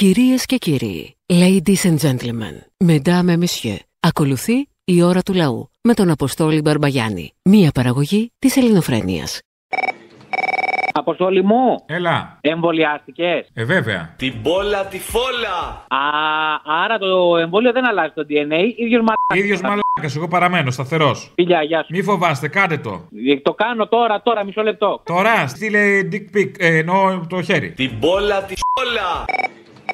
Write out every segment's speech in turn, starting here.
Κυρίες και κύριοι, ladies and gentlemen, mesdames et messieurs, ακολουθεί η ώρα του λαού με τον Αποστόλη Μπαρμπαγιάννη, μία παραγωγή της ελληνοφρένειας. Αποστόλη μου, Έλα. εμβολιάστηκες; Ε, βέβαια. Την πόλα τη φόλα. Α, άρα το εμβόλιο δεν αλλάζει το DNA, ίδιος μαλάκας. ίδιος μαλάκας, εγώ παραμένω, σταθερός. Φιλιά, γεια σου. Μη φοβάστε, κάντε το. Ε, Το κάνω τώρα, τώρα, μισό λεπτό. Τώρα στείλε dick pic, ε, εννοώ το χέρι. Την πόλα τη φόλα.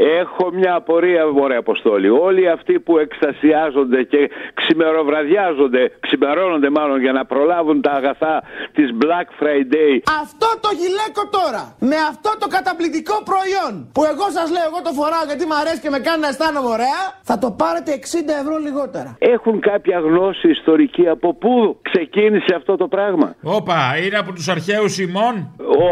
Έχω μια απορία, μωρέ Αποστόλη. Όλοι αυτοί που εκστασιάζονται και ξημεροβραδιάζονται, ξημερώνονται μάλλον για να προλάβουν τα αγαθά της Black Friday. Αυτό το γυλαίκο τώρα, με αυτό το καταπληκτικό προϊόν που εγώ σας λέω, εγώ το φοράω γιατί μου αρέσει και με κάνει να αισθάνομαι ωραία, θα το πάρετε 60 ευρώ λιγότερα. Έχουν κάποια γνώση ιστορική από πού ξεκίνησε αυτό το πράγμα; Όπα, είναι από τους αρχαίους ημών;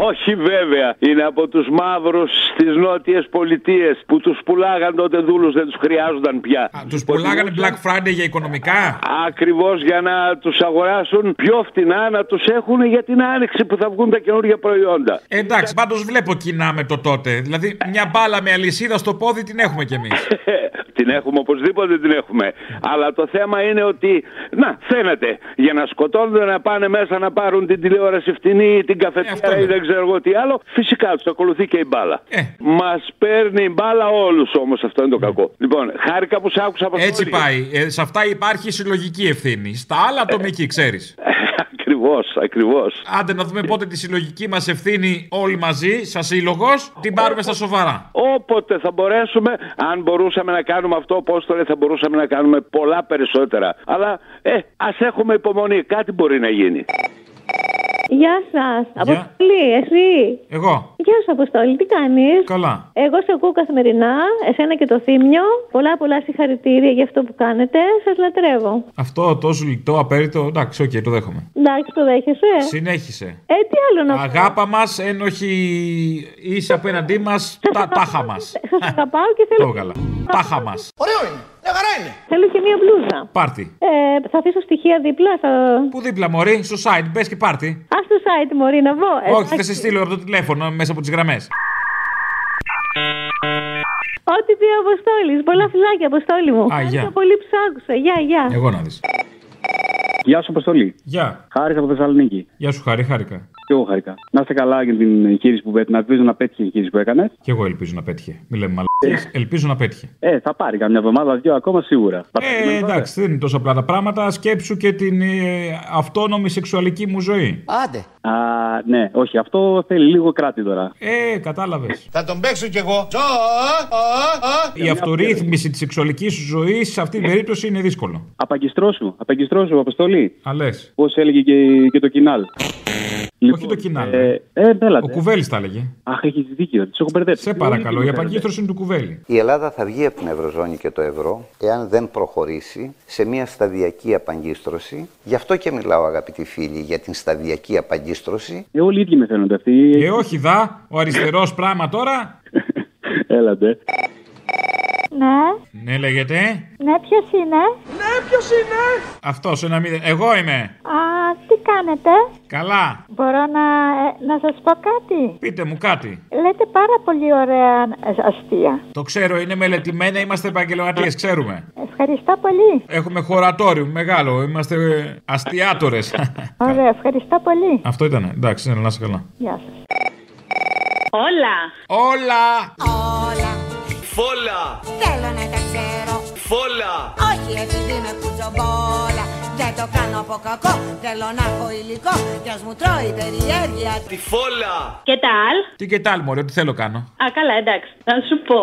Όχι βέβαια. Είναι από τους μαύρους στις νότιες πολιτείες που τους πουλάγαν τότε δούλους, δεν τους χρειάζονταν πια. Τους πουλάγανε Black Friday για οικονομικά; Ακριβώς για να τους αγοράσουν πιο φτηνά, να τους έχουν για την άνοιξη που θα βγουν τα καινούργια προϊόντα. Ε, εντάξει, πάντως βλέπω κοινά με το τότε. Δηλαδή, μια μπάλα με αλυσίδα στο πόδι την έχουμε κι εμείς. την έχουμε οπωσδήποτε την έχουμε. Αλλά το θέμα είναι ότι, να, φαίνεται, για να σκοτώνονται να πάνε μέσα να πάρουν την τηλεόραση φτηνή ή την Ε, αυτό καφετέρα ή είναι. δεν ξέρω εγώ τι άλλο, φυσικά τους ακολουθεί και η μπάλα. Ε. Μας παίρνει η μπάλα όλους όμως, αυτό είναι το κακό. Λοιπόν, χάρηκα που σ' άκουσα από Έτσι πάει. Ε, σε αυτά υπάρχει συλλογική ευθύνη. Στα άλλα ατομική, ξέρεις. Ακριβώς, ακριβώς. Άντε να δούμε πότε τη συλλογική μας ευθύνη όλοι μαζί, σαν σύλλογος, την πάρουμε στα σοβαρά. Όποτε θα μπορέσουμε, αν μπορούσαμε να κάνουμε αυτό, πώ το λέει, θα μπορούσαμε να κάνουμε πολλά περισσότερα. Αλλά, ε, ας έχουμε υπομονή, κάτι μπορεί να γίνει. Γεια σας. Αποστολή, εσύ. Εγώ. Γεια σου, Αποστολή, τι κάνεις; Καλά. Εγώ σε ακούω καθημερινά, εσένα και το Θύμιο. Πολλά πολλά συγχαρητήρια για αυτό που κάνετε. Σας λατρεύω. Αυτό τόσο λιτό, απέριττο, εντάξει, οκ, το δέχομαι. Εντάξει, το δέχεσαι. Συνέχισε. Ε, τι άλλο να πω. Αγάπα μας, ένοχη είσαι απέναντί μας, τα τάχα μας. Σας αγαπάω και Το θέλω. έβγαλα. Τάχα μας. Ωραίο είναι, μια χαρά είναι. Θέλω και μία μπλούζα. Πάρτι. Ε, θα αφήσω στοιχεία δίπλα. Θα... Πού δίπλα, μωρή, στο site, μπες και πάρτι. Α στο site, μωρή, να βγω. Όχι, θα Εντάξει. σε στείλω από το τηλέφωνο μέσα από τις γραμμές. Ό,τι πει ο Αποστόλης. Πολλά φιλάκια, Αποστόλη μου. Α, γεια. Ευχαριστώ πολύ που σ' άκουσα. Γεια, γεια. Εγώ να δεις. Γεια σου, Αποστολή. Γεια. Χάρη από Θεσσαλονίκη. Γεια σου, Χάρη, χάρηκα. Και εγώ χάρηκα. Να είστε καλά για την εγχείρηση που πέτυχε. Να ελπίζω να πέτυχε η εγχείρηση που έκανες. Και εγώ ελπίζω να πέτυχε. Μην λέμε μαλακίες. Ελπίζω να πέτυχε. Ε, θα πάρει καμιά εβδομάδα, δύο ακόμα σίγουρα. Θα Ε, περιμένω, βέβαια. εντάξει, δεν είναι τόσο απλά τα πράγματα. Σκέψου και την ε, αυτόνομη σεξουαλική μου ζωή. Άντε. Α, ναι, όχι, αυτό θέλει λίγο κράτη τώρα. Ε, κατάλαβες. Θα τον παίξω κι εγώ. Η αυτορύθμιση της σεξουαλική σου ζωής σε αυτή την περίπτωση είναι δύσκολο. Απαγκιστρώσου, απαγκιστρώσου, Αποστολή. Α, λες. Πώς έλεγε και, και το κοινάλ. Όχι το κοινάλ. Ε, ε, Ο έλατε. κουβέλης τα έλεγε. Αχ, έχεις δίκιο. Του έχω μπερδέψει. Σε παρακαλώ, η απαγκίστρωση είναι του κουβέλη. Η Ελλάδα θα βγει από την Ευρωζώνη και το ευρώ εάν δεν προχωρήσει σε μια σταδιακή απαγκίστρωση. Γι' αυτό και μιλάω αγαπητοί φίλοι για την σταδιακή απαγκίστρωση. Ε, όλοι οι ίδιοι με φαίνονται αυτοί. Ε, όχι δα, ο αριστερός πράγμα τώρα. Έλατε. Ναι, Ναι, λέγεται. ναι, ποιος είναι; Αυτός ένα μηδέν. Εγώ είμαι. Α, τι κάνετε; Καλά. Μπορώ να, ε, να σας πω κάτι; Πείτε μου κάτι. Λέτε πάρα πολύ ωραία ε, αστεία. Το ξέρω, είναι μελετημένα, είμαστε επαγγελματίες, ξέρουμε. Ευχαριστώ πολύ. Έχουμε χωρατόριο μεγάλο, είμαστε αστιάτορε. Ωραία, ευχαριστώ πολύ. Αυτό ήταν. Εντάξει, να είσαι καλά. Γεια σας. Όλα. Όλα! Όλα Φόλα. θέλω να τα ξέρω Φόλα. Όχι επειδή με κουτσομπόλα Δεν το κάνω από κακό Θέλω να έχω υλικό Κι ας μου τρώει η περιέργεια Τη φόλα. Και τα άλλ. Τι και τ' άλλο, μωρέ, τι θέλω κάνω. Α, καλά, εντάξει. Να σου πω.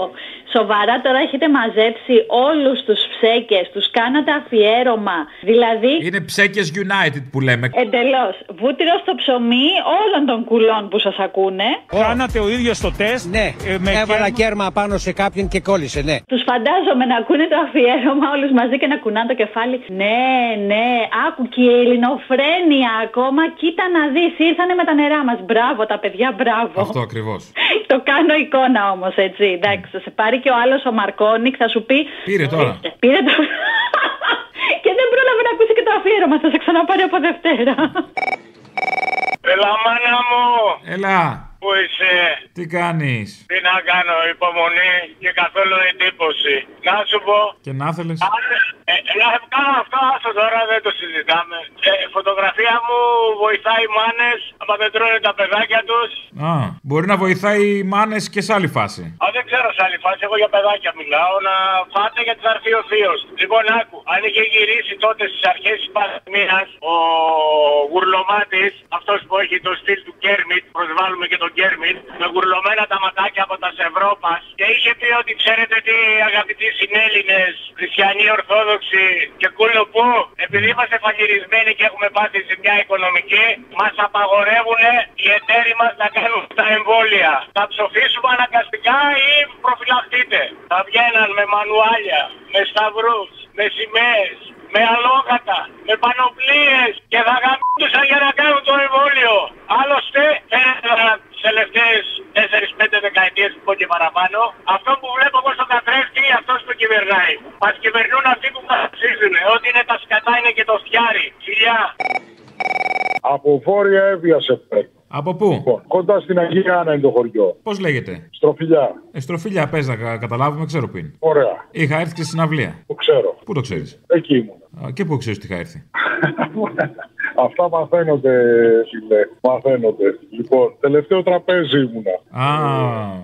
Σοβαρά τώρα έχετε μαζέψει όλους τους ψέκες, τους κάνατε αφιέρωμα. Δηλαδή, Είναι ψέκες United που λέμε. εντελώς, βούτυρος στο ψωμί όλων των κουλών που σας ακούνε. Κάνατε ο ίδιος το τεστ. Ναι, Ε, με έβαλα κέρμα- κέρμα πάνω σε κάποιον και κόλλησε, ναι. Τους φαντάζομαι να ακούνε το αφιέρωμα όλους μαζί και να κουνάνε το κεφάλι. Ναι, ναι, άκου και η ελληνοφρένεια ακόμα. Κοίτα να δεις, ήρθανε με τα νερά μας. Μπράβο τα παιδιά, μπράβο. Αυτό ακριβώς. το κάνω εικόνα όμως, έτσι. Εντάξει, θα σε πάρει και ο άλλος ο Μαρκόνικ, θα σου πει. Πήρε τώρα. Πήρε το. και δεν πρόλαβε να ακούσει και το αφιέρωμα. Θα σε ξαναπάρει από Δευτέρα. Έλα, μάνα μου! Έλα. Πού είσαι, Τι κάνεις; τι να κάνω, υπομονή και καθόλου εντύπωση. Να σου πω, Και να θέλεις; ε, να κάνω αυτό, άσο τώρα δεν το συζητάμε. Ε, φωτογραφία μου βοηθάει μάνες, άμα δεν τρώνε τα παιδάκια τους. Α, μπορεί να βοηθάει μάνες και σε άλλη φάση. Α, δεν ξέρω σε άλλη φάση, εγώ για παιδάκια μιλάω, να φάτε γιατί θα έρθει ο θείος. Λοιπόν, άκου, αν είχε γυρίσει τότε στις αρχές της πανδημίας, ο Γουρλωμάτης, αυτός που έχει το στυλ του Κέρμιτ, προσβάλλουμε και τον Κέρμιτ, με γουρλωμένα τα ματάκια από τα Σευρώπας και είχε πει ότι ξέρετε τι αγαπητοί συνέλληνες, χριστιανοί ορθόδοξοι και κούλο που, επειδή είμαστε φαγυρισμένοι και έχουμε πάθει σε μια οικονομική, μας απαγορεύουν οι εταίροι μας να κάνουν τα εμβόλια. Θα ψοφήσουμε αναγκαστικά ή προφυλαχτείτε. Θα βγαίναν με μανουάλια, με σταυρούς, με σημαίες, με αλόγατα, με πανοπλίες και θα γαμπούσαν για να κάνουν το εμβόλιο. Άλλωστε, φαίνεται να τις τελευταίες 4-5 δεκαετίες που πω και παραπάνω, αυτό που βλέπω εγώ στον καθρέφτη είναι αυτός που κυβερνάει. Μας κυβερνούν αυτοί που μας ψήφουν. Ό,τι είναι τα σκατά είναι και το φτιάρι. Φιλιά. Από βόρεια έβια σε παίρνω. Από πού; Λοιπόν, κοντά στην Αγία Άννα είναι το χωριό. Πώς λέγεται; Στροφιλιά. Εστροφίλια, πες να κα- καταλάβουμε, ξέρω που είναι. Ωραία. Είχα έρθει και στην αυλία. Το ξέρω. Πού το ξέρεις; Εκεί ήμουν. Και πού ξέρεις ότι είχα έρθει; Αυτά μαθαίνονται, φίλε. Μαθαίνονται. Λοιπόν, τελευταίο τραπέζι ήμουνα. Α,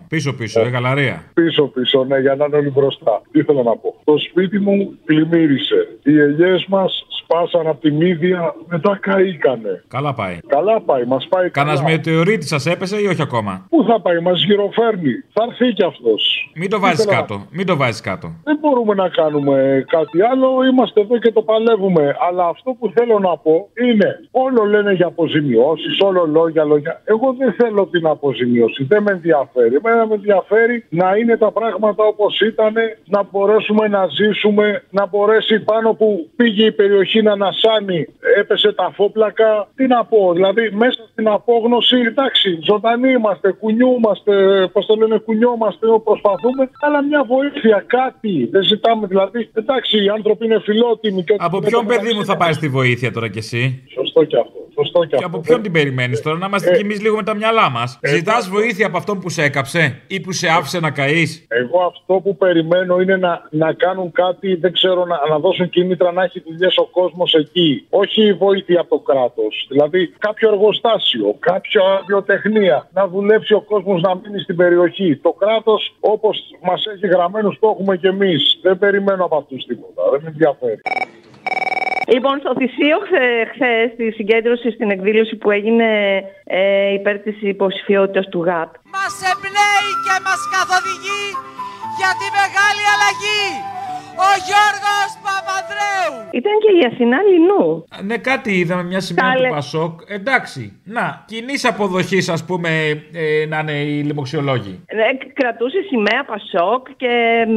πίσω-πίσω, ε, γαλαρία. Πίσω-πίσω, ναι, για να είναι όλοι μπροστά. Τι ήθελα να πω. Το σπίτι μου πλημμύρισε. Οι ελιές μας σπάσαν από τη μύδια, μετά καήκανε. Καλά πάει. Καλά πάει, μας πάει καλά. Κανένα μετεωρίτη σας έπεσε ή όχι ακόμα; Πού θα πάει, μας γυροφέρνει. Θα έρθει κι αυτός. Μην το βάζεις κάτω. Μην το βάζεις κάτω. Δεν μπορούμε να κάνουμε κάτι άλλο. Είμαστε εδώ και το παλεύουμε. Αλλά αυτό που θέλω να πω είναι, όλο λένε για αποζημιώσεις, όλο λόγια, λόγια. Εγώ δεν θέλω την αποζημίωση. Δεν με ενδιαφέρει. Εμένα με ενδιαφέρει να είναι τα πράγματα όπως ήταν, να μπορέσουμε να ζήσουμε, να μπορέσει πάνω που πήγε η περιοχή να ανασάνει, έπεσε τα φόπλακα. Τι να πω, δηλαδή μέσα στην απόγνωση, εντάξει, ζωντανοί είμαστε, κουνιούμαστε, πώς το λένε, κουνιόμαστε, προσπαθούμε, αλλά μια βοήθεια, κάτι. Δεν ζητάμε δηλαδή, εντάξει, οι άνθρωποι είναι φιλότιμοι. Και Από ποιον παιδί μου θα πάρεις τη βοήθεια τώρα κι εσύ; Σωστό και αυτό. Σωστό και, Και αυτό. από ποιον την περιμένεις τώρα, να είμαστε Ε, κι εμεί λίγο με τα μυαλά μας; ε, Ζητάς βοήθεια από αυτόν που σε έκαψε ή που σε άφησε να καείς; Εγώ αυτό που περιμένω είναι να, να κάνουν κάτι, δεν ξέρω, να, να δώσουν κίνητρα να έχει δουλειές ο κόσμος εκεί. Όχι βοήθεια από το κράτος. Δηλαδή κάποιο εργοστάσιο, κάποια βιοτεχνία. Να δουλέψει ο κόσμος να μείνει στην περιοχή. Το κράτος, όπως μας έχει γραμμένους, το έχουμε κι εμείς. Δεν περιμένω από αυτούς τίποτα. Δεν με ενδιαφέρει. Λοιπόν, στο Θησίο χθε, στη συγκέντρωση στην εκδήλωση που έγινε ε, υπέρ της υποψηφιότητας του ΓΑΤ. Μας εμπνέει και μας καθοδηγεί για τη μεγάλη αλλαγή. Ο Γιώργος Παπανδρέου. Ήταν και η Αθηνά Λινού. Ναι, κάτι είδαμε, μια σημαία Κάλε. του Πασόκ. Εντάξει, να, κοινή αποδοχής, ας πούμε, ε, να είναι οι λοιμοξιολόγοι. Ε, κρατούσε σημαία Πασόκ και...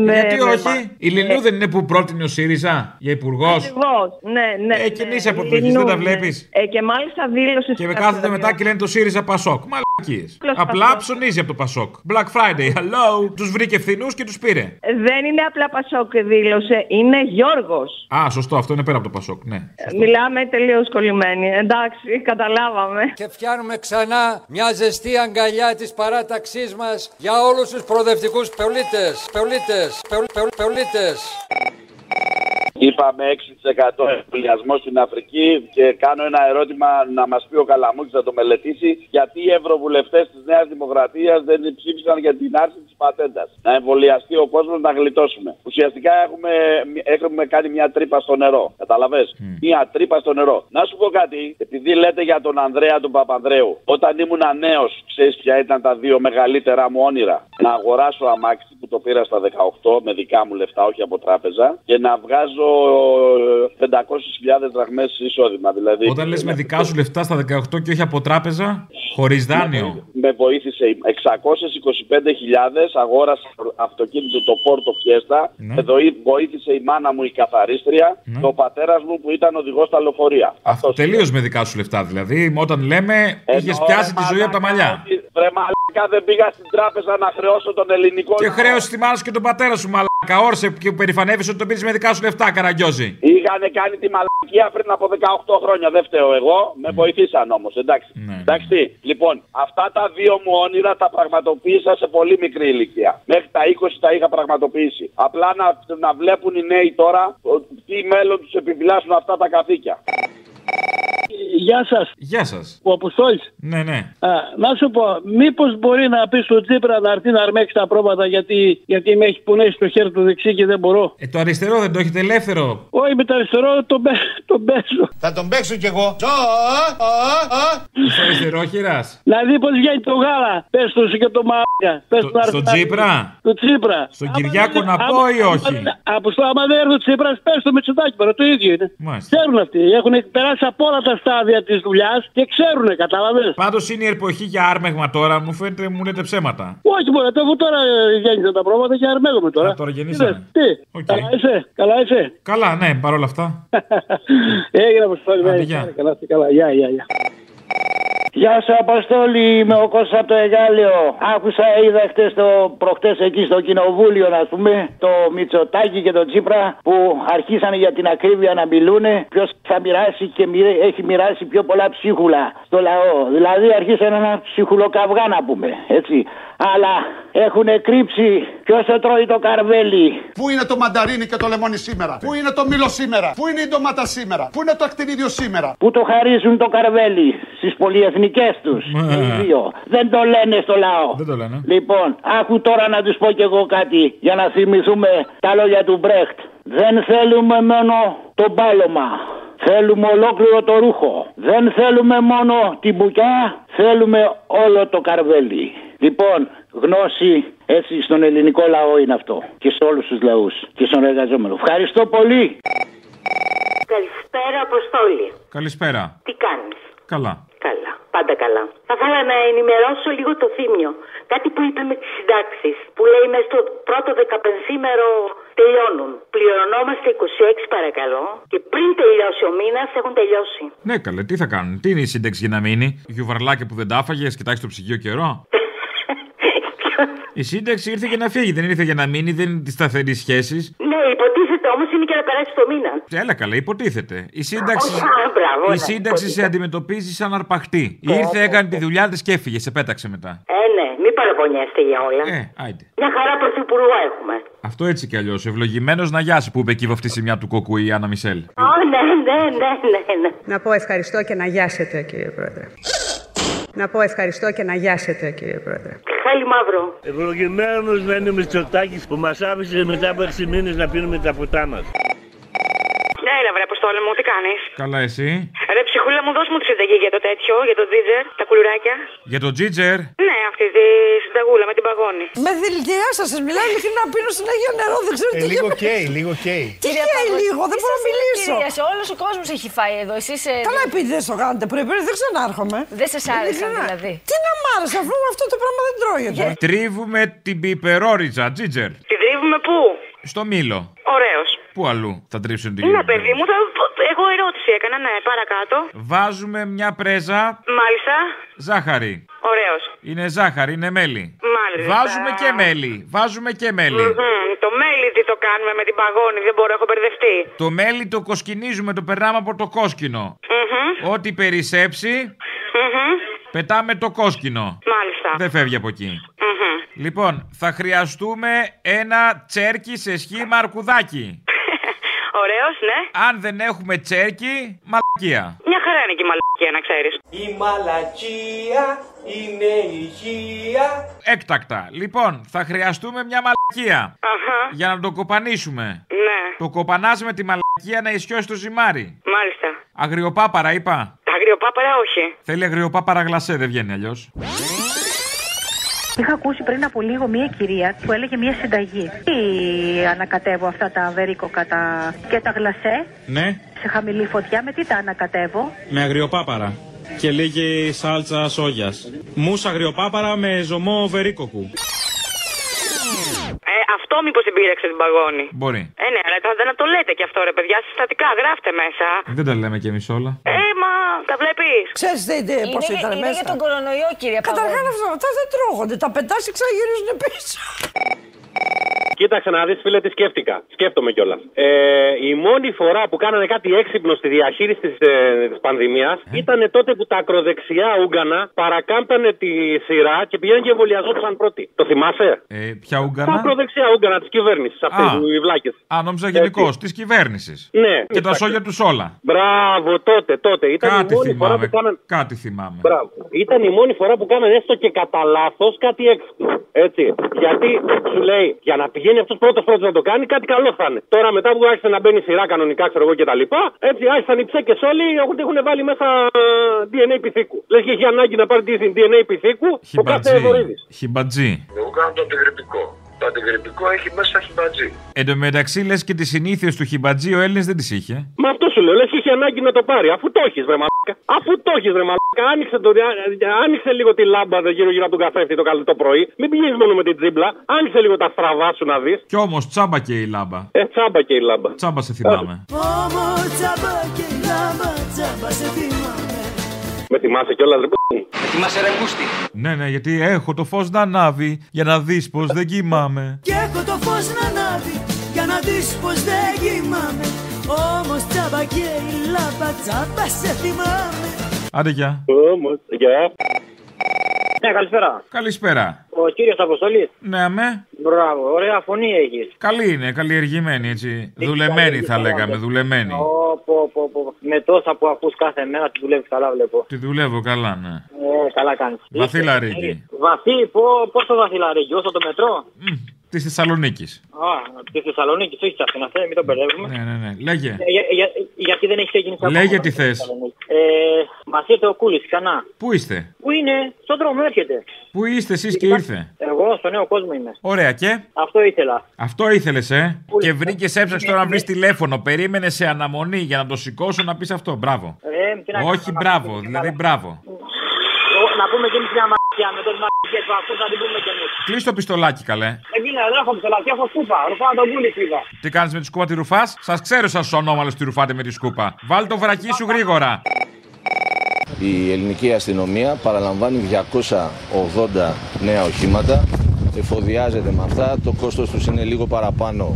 με- Γιατί με- όχι, η Λινού δεν είναι που πρότεινε ο ΣΥΡΙΖΑ για υπουργός. Ακριβώς, ναι, ναι. Ε, κοινή ναι, αποδοχής, Λινού, δεν τα ναι. βλέπεις. Ε, και μάλιστα δήλωσε... Και με κάθονται μετά και λένε το ΣΥΡΙΖΑ Πασόκ. Μαλακίες. Απλώς Απλά Πασόκ. ψωνίζει από το Πασόκ. Black Friday, hello. Τους βρήκε φθηνούς και τους πήρε. Δεν είναι απλά Πασόκ δήλωσε, είναι Γιώργος. Α, σωστό, αυτό είναι πέρα από το Πασόκ, ναι. Ε, Μιλάμε τελείως κολλημένοι. Εντάξει, καταλάβαμε. Και φτιάχνουμε ξανά μια ζεστή αγκαλιά της παράταξής μας για όλους τους προοδευτικούς πολίτες. Πολίτες. Πεολ- πεολ- Πολίτες. Είπαμε 6% εμβολιασμό στην Αφρική και κάνω ένα ερώτημα να μας πει ο Καλαμούκης να το μελετήσει. Γιατί οι ευρωβουλευτές της Νέας Δημοκρατίας δεν ψήφισαν για την άρση της πατέντας; Να εμβολιαστεί ο κόσμος να γλιτώσουμε. Ουσιαστικά έχουμε, έχουμε κάνει μια τρύπα στο νερό. Καταλαβέ. Μια τρύπα στο νερό. Να σου πω κάτι, επειδή λέτε για τον Ανδρέα τον Παπανδρέου. Όταν ήμουν νέος, ξέρεις ποια ήταν τα δύο μεγαλύτερα μου όνειρα; Να αγοράσω αμάξι που το πήρα στα 18 με δικά μου λεφτά, όχι από τράπεζα, και να βγάζω ε, 500.000 δραχμές εισόδημα. Δηλαδή, Όταν λες με δικά σου λεφτά στα 18 και όχι από τράπεζα, χωρίς δάνειο. με βοήθησε 625.000, αγόρασα αυτοκίνητο το Πόρτο Φιέστα, Ναι. με δοή- βοήθησε η μάνα μου η καθαρίστρια Ναι. και ο πατέρας μου που ήταν οδηγός στα λεωφορεία. Αυτός τελείως με δικά σου λεφτά δηλαδή. Όταν λέμε, είχες Εννοώ, πιάσει ρε τη ζωή από τα μαλλιά. Βρε μαλάκα δεν πήγα στην τράπεζα να χρεώσω τον ελληνικό Και λαό. χρέωσε τη μάνα σου και τον πατέρα σου, μαλάκα. Καόρσε και που περηφανεύεσαι ότι το πήρες με δικά σου λεφτά, καραγκιόζη. Είχαν κάνει τη μαλακία πριν από 18 χρόνια. Δεν φταίω εγώ. Με βοηθήσαν όμως. Εντάξει. Εντάξει. Λοιπόν, αυτά τα δύο μου όνειρα τα πραγματοποίησα σε πολύ μικρή ηλικία. Μέχρι τα 20 τα είχα πραγματοποιήσει. Απλά να, να βλέπουν οι νέοι τώρα ο, τι μέλλον τους επιβιλάσσουν αυτά τα καθήκια. Γεια σας. Γεια σας. Ο Αποστόλης. Ναι, ναι. Να σου πω, μήπως μπορεί να πεις στο Τσίπρα να έρθει να αρμέξει τα πρόβατα γιατί, γιατί με έχει πουνέσει το χέρι του δεξί και δεν μπορώ. Ε, το αριστερό δεν το έχετε ελεύθερο. Όχι, με το αριστερό τον, πέ- τον πέσω. Θα τον παίξω κι εγώ. Είσαι αριστερόχειρας. Δηλαδή πώς βγαίνει το γάλα. Πες του και το μάγκα. Πες του να έρθει Στον να- Τσίπρα. Το Τσίπρα. Στον Κυριάκο να πω ή όχι; Αποστόλη, άμα δεν έρθει ο Τσίπρας, πες το Μητσοτάκι, παρά το ίδιο είναι. Μάλιστα. Ξέρουν αυτοί. Έχουν περάσει από όλα τα στάδια της δουλειάς και ξέρουν, κατάλαβες; Πάντως είναι η εποχή για άρμεγμα τώρα, μου φαίνεται μου λέτε ψέματα. Όχι μόνο, αφού τώρα ε, γέννησαν τα πρόβατα και αρμέγομαι τώρα. τώρα γεννήσανε. Τι, καλά είσαι, καλά είσαι; Καλά, ναι, παρόλα αυτά. Έγινε αποστόλη. Άντε, ναι, γεια. Καλά, είστε καλά. Γεια, γεια, γεια. Γεια σου Αποστόλη, είμαι ο Κώστας από το Εγάλεο. Άκουσα, είδα χτες το, προχτές εκεί στο κοινοβούλιο να πούμε, το Μητσοτάκι και το Τσίπρα που αρχίσανε για την ακρίβεια να μιλούνε ποιος θα μοιράσει και μοιρέ- έχει μοιράσει πιο πολλά ψίχουλα στο λαό. Δηλαδή αρχίσανε ένα ψυχουλοκαυγά να πούμε, έτσι. Αλλά έχουν κρύψει ποιος το τρώει το καρβέλι. Πού είναι το μανταρίνι και το λεμόνι σήμερα; Πού είναι το μήλο σήμερα; Πού είναι η ντομάτα σήμερα; Πού είναι το ακτινίδιο σήμερα; Που το χαρίζουν το καρβέλι στις πολυεθνικές τους. οι δύο. Δεν το λένε στο λαό. Δεν το λένε. Λοιπόν, άκου τώρα να τους πω κι εγώ κάτι για να θυμηθούμε τα λόγια του Μπρέχτ. Δεν θέλουμε μόνο το μπάλωμα. Θέλουμε ολόκληρο το ρούχο. Δεν θέλουμε μόνο την μπουκιά, θέλουμε όλο το καρβέλι. Λοιπόν, γνώση έτσι στον ελληνικό λαό είναι αυτό. Και σε όλους τους λαούς και στον εργαζόμενο. Ευχαριστώ πολύ. Καλησπέρα, Αποστόλη. Καλησπέρα. Τι κάνεις; Καλά. Καλά. Πάντα καλά. Θα ήθελα να ενημερώσω λίγο το θύμιο. Κάτι που είπε με τις συντάξεις. Που λέει μέσα στο πρώτο δεκαπενθήμερο τελειώνουν. Πληρωνόμαστε 26 παρακαλώ. Και πριν τελειώσει ο μήνας έχουν τελειώσει. Ναι, καλέ, τι θα κάνουν; Τι είναι η σύνταξη για να μείνει; Γιουβαρλάκια που δεν τα άφαγες, κοιτάξει το ψυγείο καιρό. Η σύνταξη ήρθε για να φύγει, δεν ήρθε για να μείνει, δεν είναι της σταθερής σχέσης. Ναι, υποτίθεται όμω είναι και να περάσει το μήνα. Έλα καλά, υποτίθεται. Η σύνταξη, Α, μπράβο, η ναι, σύνταξη σε αντιμετωπίζει σαν αρπαχτή. Ήρθε, έκανε τη δουλειά της και έφυγε, σε πέταξε μετά. Ε, ναι, μην παραπονιέστε για όλα. Ε, άιντε. Μια χαρά πρωθυπουργό έχουμε. Αυτό έτσι κι αλλιώς. Ευλογημένος να γιάσει που είπε εκεί αυτή η μια του κόκκου η Άννα Μισελ. Ω, ναι, ναι, ναι, ναι, ναι. Να πω ευχαριστώ και να γιάσετε, κύριε Πρόεδρε. Να πω ευχαριστώ και να γιάσετε, κύριε Πρόεδρε. Χάλι μαύρο. Ευλογημένος να είναι ο Μητσοτάκης που μας άφησε μετά από 6 μήνες να πίνουμε τα ποτά μας. Ναι, έλα, βρε, Αποστόλη μου, τι κάνεις; Καλά, εσύ; Ρε, ψυχούλα μου, δώσ' μου τη συνταγή για το τέτοιο, για το τζίτζερ, τα κουλουράκια. Για το Τζίτζερ. Ναι, αυτή τη συνταγούλα με την παγόνη. Με δηλητηριά σας, σας μιλάω ειλικρινά. Πίνω συνέχεια νερό, δεν ξέρω Ε, τι λίγο γίνεται. καίει, λίγο καίει. Τι καίει λίγο, δεν μπορώ να μιλήσω. Όλος ο κόσμος έχει φάει εδώ. Εσείς, ε, Καλά, επειδή δεν στο κάνετε πριν, δεν ξανάρχομαι. Δεν σας άρεσαν, Ειλικρινά. δηλαδή. Τι να μ' άρεσε, αφού αυτό το πράγμα δεν τρώγεται. Τρίβουμε την πιπερόριτσα, Τζίτζερ. Τη τρίβουμε πού; Στο μήλο. Ωραίος. Πού αλλού θα τρίψουν την Ναι, παιδί μου, θα... εγώ ερώτηση έκανα, ναι, παρακάτω. Βάζουμε μια πρέζα Μάλιστα. ζάχαρη. Ωραίος. Είναι ζάχαρη, είναι μέλι. Μάλιστα. Βάζουμε και μέλι. Βάζουμε και μέλι. Μμμ, Το μέλι τι το κάνουμε με την παγόνη, δεν μπορώ, έχω μπερδευτεί. Το μέλι το κοσκινίζουμε, το περνάμε από το κόσκινο. Μμμ, Ό,τι περισσέψει, μμμ. πετάμε το κόσκινο. Μάλιστα. Δεν φεύγει από εκεί. Μμμ. Λοιπόν, θα χρειαστούμε ένα τσέρκι σε σχήμα αρκουδάκι. Ωραίος, ναι. Αν δεν έχουμε τσέρκι, μαλακία. Μια χαρά είναι και η μαλακία, να ξέρεις. Η μαλακία είναι υγεία. Έκτακτα. Λοιπόν, θα χρειαστούμε μια μαλακία. Αχα. Για να το κοπανίσουμε. Ναι, Το κοπανάς με τη μαλακία να ισιώσει το ζυμάρι. μάλιστα. Αγριοπάπαρα είπα. Τα αγριοπάπαρα όχι. Θέλει αγριοπάπαρα γλασέ, δεν βγαίνει αλλιώς. Είχα ακούσει πριν από λίγο μία κυρία που έλεγε μία συνταγή. Τι ανακατεύω αυτά τα βερίκοκα τα... και τα γλασέ; Ναι, σε χαμηλή φωτιά, με τι τα ανακατεύω; με αγριοπάπαρα. Και λίγη σάλτσα σόγιας. Μουσα αγριοπάπαρα με ζωμό βερίκοκου. Ε, αυτό μήπως την πήρεξε την παγόνη. Μπορεί. Ε, ναι, αλλά θα- να το λέτε και αυτό, ρε παιδιά, συστατικά, γράφτε μέσα. Δεν τα λέμε κι εμείς όλα. Ε, μα τα βλέπεις. Ξέρεις τι, τι, πώς Είναι- ήταν είναι μέσα. για τον κορονοϊό, κυρία Καταρχάς Παγώνη. αυτά, αυτά δεν τρώγονται. Τα πετάς και ξαναγυρίζουν πίσω. Κοίταξε να δεις, φίλε, τι σκέφτηκα. Σκέφτομαι κιόλας. Ε, η μόνη φορά που κάνανε κάτι έξυπνο στη διαχείριση της ε, της πανδημίας ήταν τότε που τα ακροδεξιά Ούγκανα παρακάμπτανε τη σειρά και πηγαίνουν και εμβολιαζόντουσαν πρώτοι. Το θυμάσαι; Ε, ποια Τα Ούγκανα. ακροδεξιά Ούγκανα της κυβέρνησης. Αυτές Α. οι βλάκες. Α, νόμιζα γενικώς, της κυβέρνησης. Ναι. Και τα σόγια τους όλα. Μπράβο, τότε, τότε. Ήταν Κάτι η μόνη φορά θυμάμαι. που κάνανε. Κάτι θυμάμαι. Μπράβο. Ήταν η μόνη φορά που κάνανε έστω και κατά λάθος κάτι έξυπνο. Έτσι. Γιατί σου λέει, για να πηγαίνει αυτός πρώτος πρώτο να το κάνει, κάτι καλό θα είναι. Τώρα μετά που άρχισε να μπαίνει σειρά κανονικά, ξέρω εγώ κτλ. Έτσι άρχισαν οι ψέκες όλοι, έχουν, έχουν βάλει μέσα ε, DNA πυθίκου. Λες και έχει ανάγκη να πάρει DNA πυθίκου ο κάθε Χιμπατζή. βορίδη. Χιμπατζή. Εγώ κάνω το αντιγρυπικό. Το αντιγρυπικό έχει μέσα χιμπατζή. Εν τω μεταξύ λες και τις συνήθειες του χιμπατζή ο Έλληνε δεν τις είχε. Μα αυτό σου λέω, λες και έχει ανάγκη να το πάρει. Αφού το έχεις, βρε μαλάκα. Αφού το έχεις, βρε μαλάκα. Άνοιξε, το, α- άνοιξε λίγο τη λάμπα εδώ γύρω γύρω από τον καθρέφτη το, καλό το πρωί. Μην πηγαίνεις μόνο με την τζίμπλα. Άνοιξε λίγο τα στραβά σου να δεις. Κι όμως τσάμπα και η λάμπα. Ε, τσάμπα και η λάμπα. Τσάμπα σε θυμάμαι. Όμω τσάμπα και λάμπα, τσάμπα σε θυμάμαι. Με θυμάσαι κιόλας, ρε Θυμάσαι ρε πούστη. Ναι, ναι, γιατί έχω το φως να ανάβει για να δεις πως δεν κοιμάμαι. Κι έχω το φως να ανάβει για να δεις πως δεν κοιμάμαι. Όμως τσάμπα και η λάμπα, τσάμπα σε θυμάμαι. Άντε γεια. Όμως, γεια. Ναι, καλησπέρα. Καλησπέρα. Ο κύριος Αποστολής. Ναι, αμέ. Μπράβο, ωραία φωνή έχεις. Καλή είναι, καλλιεργημένη έτσι. Δουλεμένη θα λέγαμε, δουλεμένη. Πω, πω, πω. Με τόσα που ακούς κάθε μέρα, τη δουλεύεις καλά, βλέπω. Τη δουλεύω καλά, ναι. Ε, καλά κάνεις. Βαθύ λαρίκι. Βαθύ, πω, πόσο βαθύ λαρίκι, όσο το μετρό; Της Θεσσαλονίκης. Α, της Θεσσαλονίκης, όχι της Αθήνας, ε, μην τον μπερδεύουμε. Ναι, ναι, ναι. Λέγε. Ε, για- για- γιατί δεν έχεις ξεκινήσει ακόμα. Λέγε τι θες. Ε, Μα ήρθε ο Κούλης ξανά. Πού είστε, Πού είναι, στον δρόμο έρχεται. Πού είστε εσείς και ήρθε; Εγώ στο νέο κόσμο είμαι. Ωραία και; Αυτό ήθελα. Αυτό ήθελες, ε; Και βρήκες, έψαξες τώρα να βρεις τηλέφωνο. Περίμενε σε αναμονή για να το σηκώσω να πεις αυτό. Μπράβο. Ε, τι να Όχι, κάνω, μπράβο. να- Δηλαδή, μπράβο. Ο- Να πούμε και εμείς μια μαγιά με τον μαγιά που ακούς να την πούμε και εμείς. Κλείς το πιστολάκι, καλέ. Εκείνα, δεν έχω ψελάκι, έχω σκούπα. Ρουφάω τον κούλι πήγα. Τι κάνεις με τη σκούπα τη ρουφάς; Σας ξέρω, σα ονόμαλο τη ρουφάτε με τη σκούπα. Βάλ το βρακί σου γρήγορα. Η ελληνική αστυνομία παραλαμβάνει 280 νέα οχήματα, εφοδιάζεται με αυτά, το κόστος τους είναι λίγο παραπάνω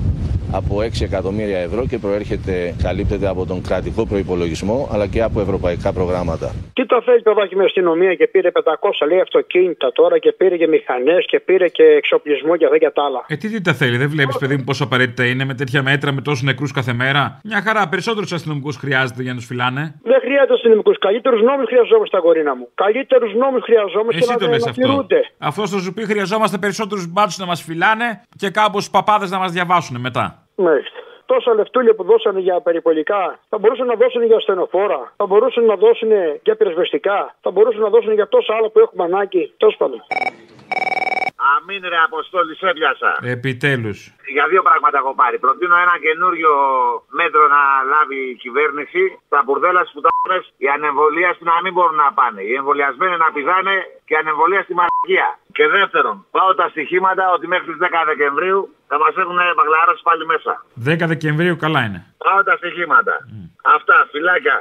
από 6 εκατομμύρια ευρώ και προέρχεται, καλύπτεται από τον κρατικό προϋπολογισμό αλλά και από ευρωπαϊκά προγράμματα. Τι το θέλει το δάκι με αστυνομία και πήρε 500 λέει αυτοκίνητα τώρα και πήρε και μηχανές και πήρε και εξοπλισμό και αυτά και τα άλλα. Ε, τι, τι τα θέλει, δεν βλέπεις, παιδί μου, πόσο απαραίτητα είναι με τέτοια μέτρα, με τόσους νεκρούς κάθε μέρα; Μια χαρά, περισσότερους αστυνομικούς χρειάζεται για να τους φυλάνε. Δεν χρειάζεται αστυνομικούς. Καλύτερους νόμους χρειαζόμαστε, τα κορίνα μου. Καλύτερους νόμους χρειαζόμαστε Εσύ και το να, λες να αυτό. τηρούνται. Αυτό θα σου πει χρειαζόμαστε περισσότερους μπάτσου να μας φυλάνε και κάπως παπάδες να μας διαβάσουν μετά. Μάλιστα. Τόσα λεφτούλια που δώσανε για περιπολικά θα μπορούσαν να δώσουν για ασθενοφόρα, θα μπορούσαν να δώσουν για πυροσβεστικά, θα μπορούσαν να δώσουν για τόσα άλλα που έχουμε ανάγκη. Τέλος πάντων. Αμήν ρε Αποστόλη, σε έπιασα. Επιτέλους. Για δύο πράγματα έχω πάρει. Προτείνω ένα καινούριο μέτρο να λάβει η κυβέρνηση. Τα μπουρδέλα στις πουτάνε, οι ανεμβολίαστοι να μην μπορούν να πάνε. Οι εμβολιασμένοι να πηδάνε και οι ανεμβολία στη μαρκία. Και δεύτερον, πάω τα στοιχήματα ότι μέχρι τις 10 Δεκεμβρίου θα μας έχουν μπαγλαρώσει πάλι μέσα. 10 Δεκεμβρίου καλά είναι. Πάω τα στοιχήματα. Αυτά, φυλάκια.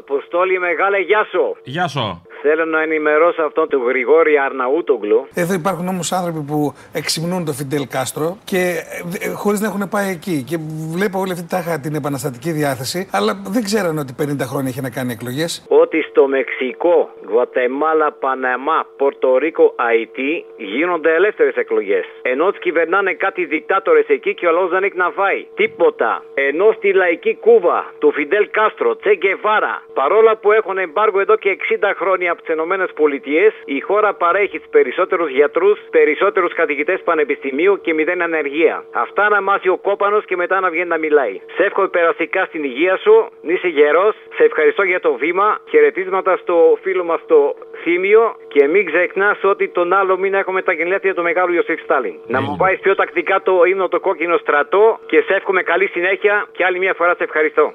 Αποστόλη μεγάλε, γεια σου. Γεια σου. Θέλω να ενημερώσω αυτόν τον Γρηγόρη Αρναούτογλου. Εδώ υπάρχουν όμως άνθρωποι που εξυμνούν τον Φιντέλ Κάστρο και χωρίς να έχουν πάει εκεί. Και βλέπω όλη αυτή τάχα την επαναστατική διάθεση, αλλά δεν ξέρανε ότι 50 χρόνια είχε να κάνει εκλογές. Ότι στο Μεξικό, Γουατεμάλα, Παναμά, Πορτορίκο, Αϊτή γίνονται ελεύθερες εκλογές. Ενώ τι κυβερνάνε κάτι δικτάτορες εκεί και ο λαός δεν έχει να φάει. Τίποτα. Ενώ στη λαϊκή Κούβα του Φιντέλ Κάστρο, Τσε Γκεβάρα, παρόλα που έχουν εμπάργο εδώ και 60 χρόνια από τις ΗΠΑ, η χώρα παρέχει του περισσότερους γιατρούς, περισσότερους καθηγητές πανεπιστημίου και μηδέν ανεργία. Αυτά να μάθει ο κόπανος και μετά να βγαίνει να μιλάει. Σε εύχομαι περαστικά στην υγεία σου, είσαι γερός, σε ευχαριστώ για το βήμα, χαιρετίσματα στο φίλο μας το Θήμιο και μην ξεχνάς ότι τον άλλο μήνα έχουμε τα γενέθλια του μεγάλου Ιωσήφ Στάλιν. Να μου πάει πιο τακτικά το ύμνο το κόκκινο στρατό και σε εύχομαι καλή συνέχεια και άλλη μια φορά σε ευχαριστώ.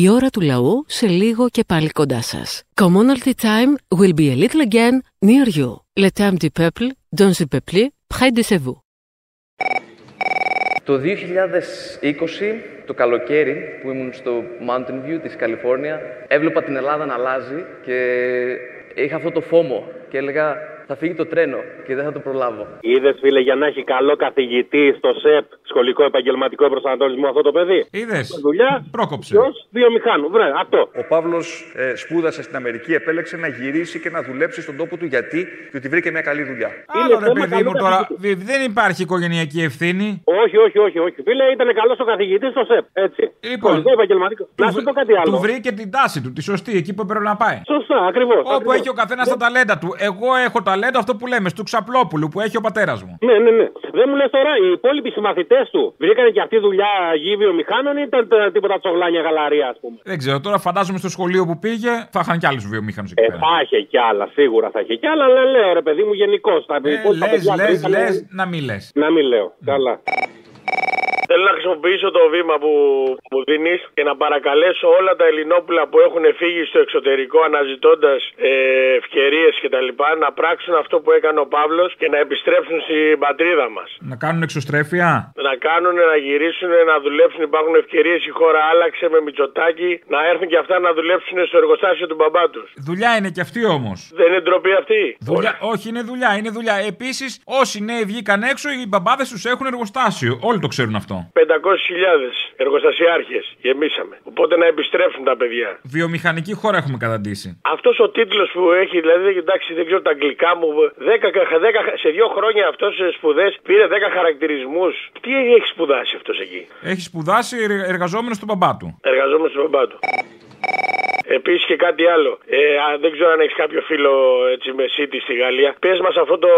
Η ώρα του λαού σε λίγο και πάλι κοντά σας. Commonalty time will be a little again near you. Le temps du peuple, dans le peuple, près de chez vous. Το 2020, το καλοκαίρι που ήμουν στο Mountain View της Καλιφόρνια, έβλεπα την Ελλάδα να αλλάζει και είχα αυτό το φόμο και έλεγα θα φύγει το τρένο και δεν θα το προλάβω. Είδες, φίλε, για να έχει καλό καθηγητή στο ΣΕΠ, σχολικό επαγγελματικό προσανατολισμό αυτό το παιδί; Είδες. Δουλειά. Πρόκοψε. Ποιος, βιομηχάνου. Βρε, αυτό. Ο Παύλος ε, σπούδασε στην Αμερική, επέλεξε να γυρίσει και να δουλέψει στον τόπο του γιατί, διότι βρήκε μια καλή δουλειά. Άλλο ρε παιδί μου τώρα, δι- δεν υπάρχει οικογενειακή ευθύνη. Όχι, όχι, όχι, όχι. Φίλε, ήταν καλός ο καθηγητής στο ΣΕΠ. Έτσι. Λοιπόν, Σχολικό επαγγελματικό. Να σου πω κάτι άλλο. Του βρήκε την τάση του, τη σωστή, εκεί που έπρεπε να πάει. Σωστά, ακριβώς. Όπου έχει ο καθένας τα ταλέντα του. Εγώ έχω ταλέντο αυτό που λέμε, του Ξαπλόπουλου που έχει ο πατέρας μου. Ναι, ναι, ναι. Δεν μου λες τώρα, οι υπόλοιποι συμμαθητές του βρήκανε και αυτή δουλειά γη βιομηχάνων ή ήταν τα- τίποτα τσογλάνια γαλαρία, ας πούμε; Δεν ξέρω, τώρα φαντάζομαι στο σχολείο που πήγε θα είχαν κι άλλους βιομήχανου εκεί Ε, πέρα. θα είχε κι άλλα, σίγουρα θα είχε κι άλλα, αλλά λέω ρε παιδί μου γενικώς. Ε, λες, λες, λες, να μην λες. Να μην λέω. Καλά. Θέλω να χρησιμοποιήσω το βήμα που μου δίνεις και να παρακαλέσω όλα τα Ελληνόπουλα που έχουν φύγει στο εξωτερικό αναζητώντας ε, ευκαιρίες κτλ. να πράξουν αυτό που έκανε ο Παύλος και να επιστρέψουν στην πατρίδα μας. Να κάνουν εξωστρέφεια; Να κάνουν, να γυρίσουν, να δουλέψουν. Υπάρχουν ευκαιρίες. Η χώρα άλλαξε με μυτσοτάκι. Να έρθουν και αυτά να δουλέψουν στο εργοστάσιο του μπαμπά τους. Δουλειά είναι κι αυτή όμως. Δεν είναι ντροπή αυτή; Δουλειά, όχι, είναι δουλειά, είναι δουλειά. Επίσης, όσοι νέοι βγήκαν έξω, οι μπαμπάδες τους έχουν εργοστάσιο. Όλοι το ξέρουν αυτό. 500.000 εργοστασιάρχες γεμίσαμε. Οπότε να επιστρέψουν τα παιδιά. Βιομηχανική χώρα έχουμε καταντήσει. Αυτός ο τίτλος που έχει, δηλαδή, εντάξει, δεν ξέρω τα αγγλικά μου. 10, κα- 10 σε δύο χρόνια αυτός σπουδές πήρε 10 χαρακτηρισμούς. Τι έχει σπουδάσει αυτός εκεί; Έχει σπουδάσει εργαζόμενος στον μπαμπά του. Εργαζόμενος στον μπαμπά του. Επίσης και κάτι άλλο. Ε, α, δεν ξέρω αν έχεις κάποιο φίλο έτσι, με City στη Γαλλία. Πες μας αυτό το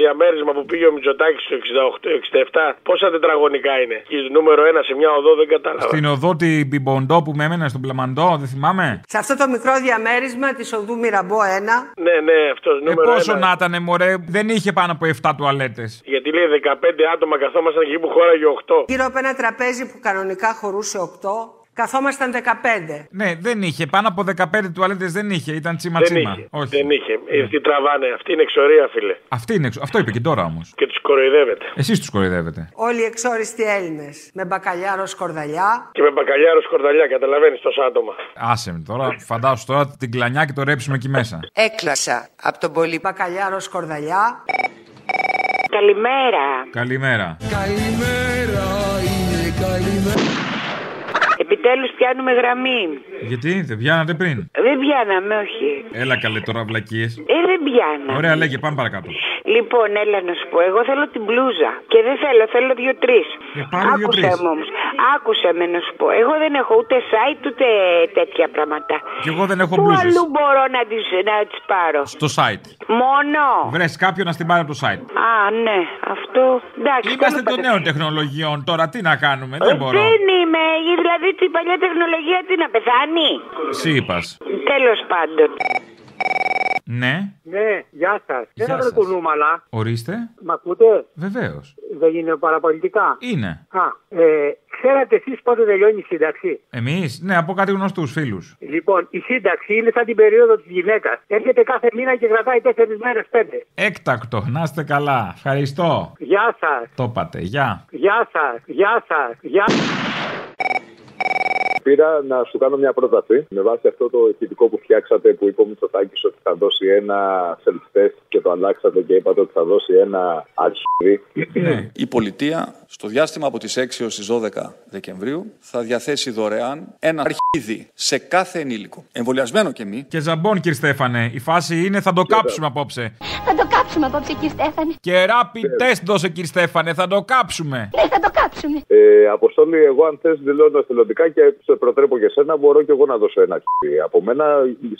διαμέρισμα που πήγε ο Μητσοτάκης το 68-67, πόσα τετραγωνικά είναι. Και νούμερο 1 σε μια οδό δεν κατάλαβα. Στην οδό την Μπιμποντό που με έμενε στον Πλαμαντό, δεν θυμάμαι; Σε αυτό το μικρό διαμέρισμα της οδού Μυραμπό 1. Ναι, ναι, αυτός Ε, νούμερο 1. πόσο να ήταν, μωρέ, δεν είχε πάνω από 7 τουαλέτες. Γιατί λέει 15 άτομα καθόμασταν εκεί που χώραγε 8. Γύρω από ένα τραπέζι που κανονικά χωρούσε 8, καθόμασταν 15. Ναι, δεν είχε. Πάνω από 15 τουαλέτες δεν είχε. Ήταν τσίμα Δεν τσίμα. είχε. Όχι. Δεν είχε. Ε, Αυτοί τραβάνε. Αυτή είναι εξορία, φίλε. Αυτή είναι, εξ- αυτό είπε και τώρα όμως. Και τους κοροϊδεύετε. Εσείς τους κοροϊδεύετε. Όλοι οι εξόριστοι Έλληνες. Με μπακαλιάρο σκορδαλιά. Και με μπακαλιάρο σκορδαλιά, καταλαβαίνεις τόσα άτομα. Άσε με τώρα, φαντάσου τώρα την κλανιά και το ρέψιμο εκεί μέσα. Έκλασα από τον πολύ μπακαλιάρο σκορδαλιά. Καλημέρα. Καλημέρα. Καλημέρα είναι καλημέρα. Επιτέλους πιάνουμε γραμμή. Γιατί δεν πιάνατε πριν; Δεν πιάναμε, όχι. Έλα καλέ τώρα βλακίες. Ε, δεν πιάνα. Ωραία, λέγε, πάμε παρακάτω. Λοιπόν, έλα να σου πω. Εγώ θέλω την μπλούζα. Και δεν θέλω, θέλω δύο-τρεις. Ε, πάρε Άκουσε δύο-τρεις. με όμως. Άκουσε με να σου πω. Εγώ δεν έχω ούτε site ούτε τέτοια πράγματα. Κι εγώ δεν έχω Πού μπλούζες. αλλού μπορώ να τις, να τις πάρω; Στο site. Μόνο. Βρες κάποιον να στην πάρει από το site. Α, ναι. Αυτό. Εντάξει. Είμαστε τέλος των πάντων. νέων τεχνολογιών τώρα, τι να κάνουμε, δεν μπορώ. Δεν είμαι. Δηλαδή η παλιά τεχνολογία τι να πεθάνει; Εσύ είπας. Τέλος πάντων. Ναι, Ναι, γεια σας. Δεν Γεια θα σας. κουνούμαλα. ορίστε. Μ' ακούτε; Βεβαίως. Δεν είναι παραπολιτικά; Είναι. Α, ε, ξέρατε εσείς πότε τελειώνει η σύνταξη; Εμείς, ναι, από κάτι γνωστούς φίλους. Λοιπόν, η σύνταξη είναι σαν την περίοδο της γυναίκας. Έρχεται κάθε μήνα και κρατάει τέσσερις μέρες πέντε. Έκτακτο, να είστε καλά. Ευχαριστώ. Γεια σας. Το είπατε, γεια. Γεια σας. Γεια σας. Γεια Πήρα να σου κάνω μια πρόταση με βάση αυτό το ηχητικό που φτιάξατε που είπε ο Μητσοτάκης ότι θα δώσει ένα self-test και το αλλάξατε και είπατε ότι θα δώσει ένα αρχίδι. Η πολιτεία στο διάστημα από τις 6 έως τις 12 Δεκεμβρίου θα διαθέσει δωρεάν ένα αρχίδι σε κάθε ενήλικο. Εμβολιασμένο και μη. Και ζαμπόν κύριε Στέφανε. Η φάση είναι θα το κάψουμε απόψε. Θα το κάψουμε απόψε κύριε Στέφανε. Και rapid test δώσε κύριε Στέφανε. Θα το κάψουμε. Ναι θα το κάψουμε. Ε, Αποστόλη εγώ αν θες δηλώνω εθελοντικά και σε προτρέπω και σένα μπορώ και εγώ να δώσω ένα αρχίδι. Από μένα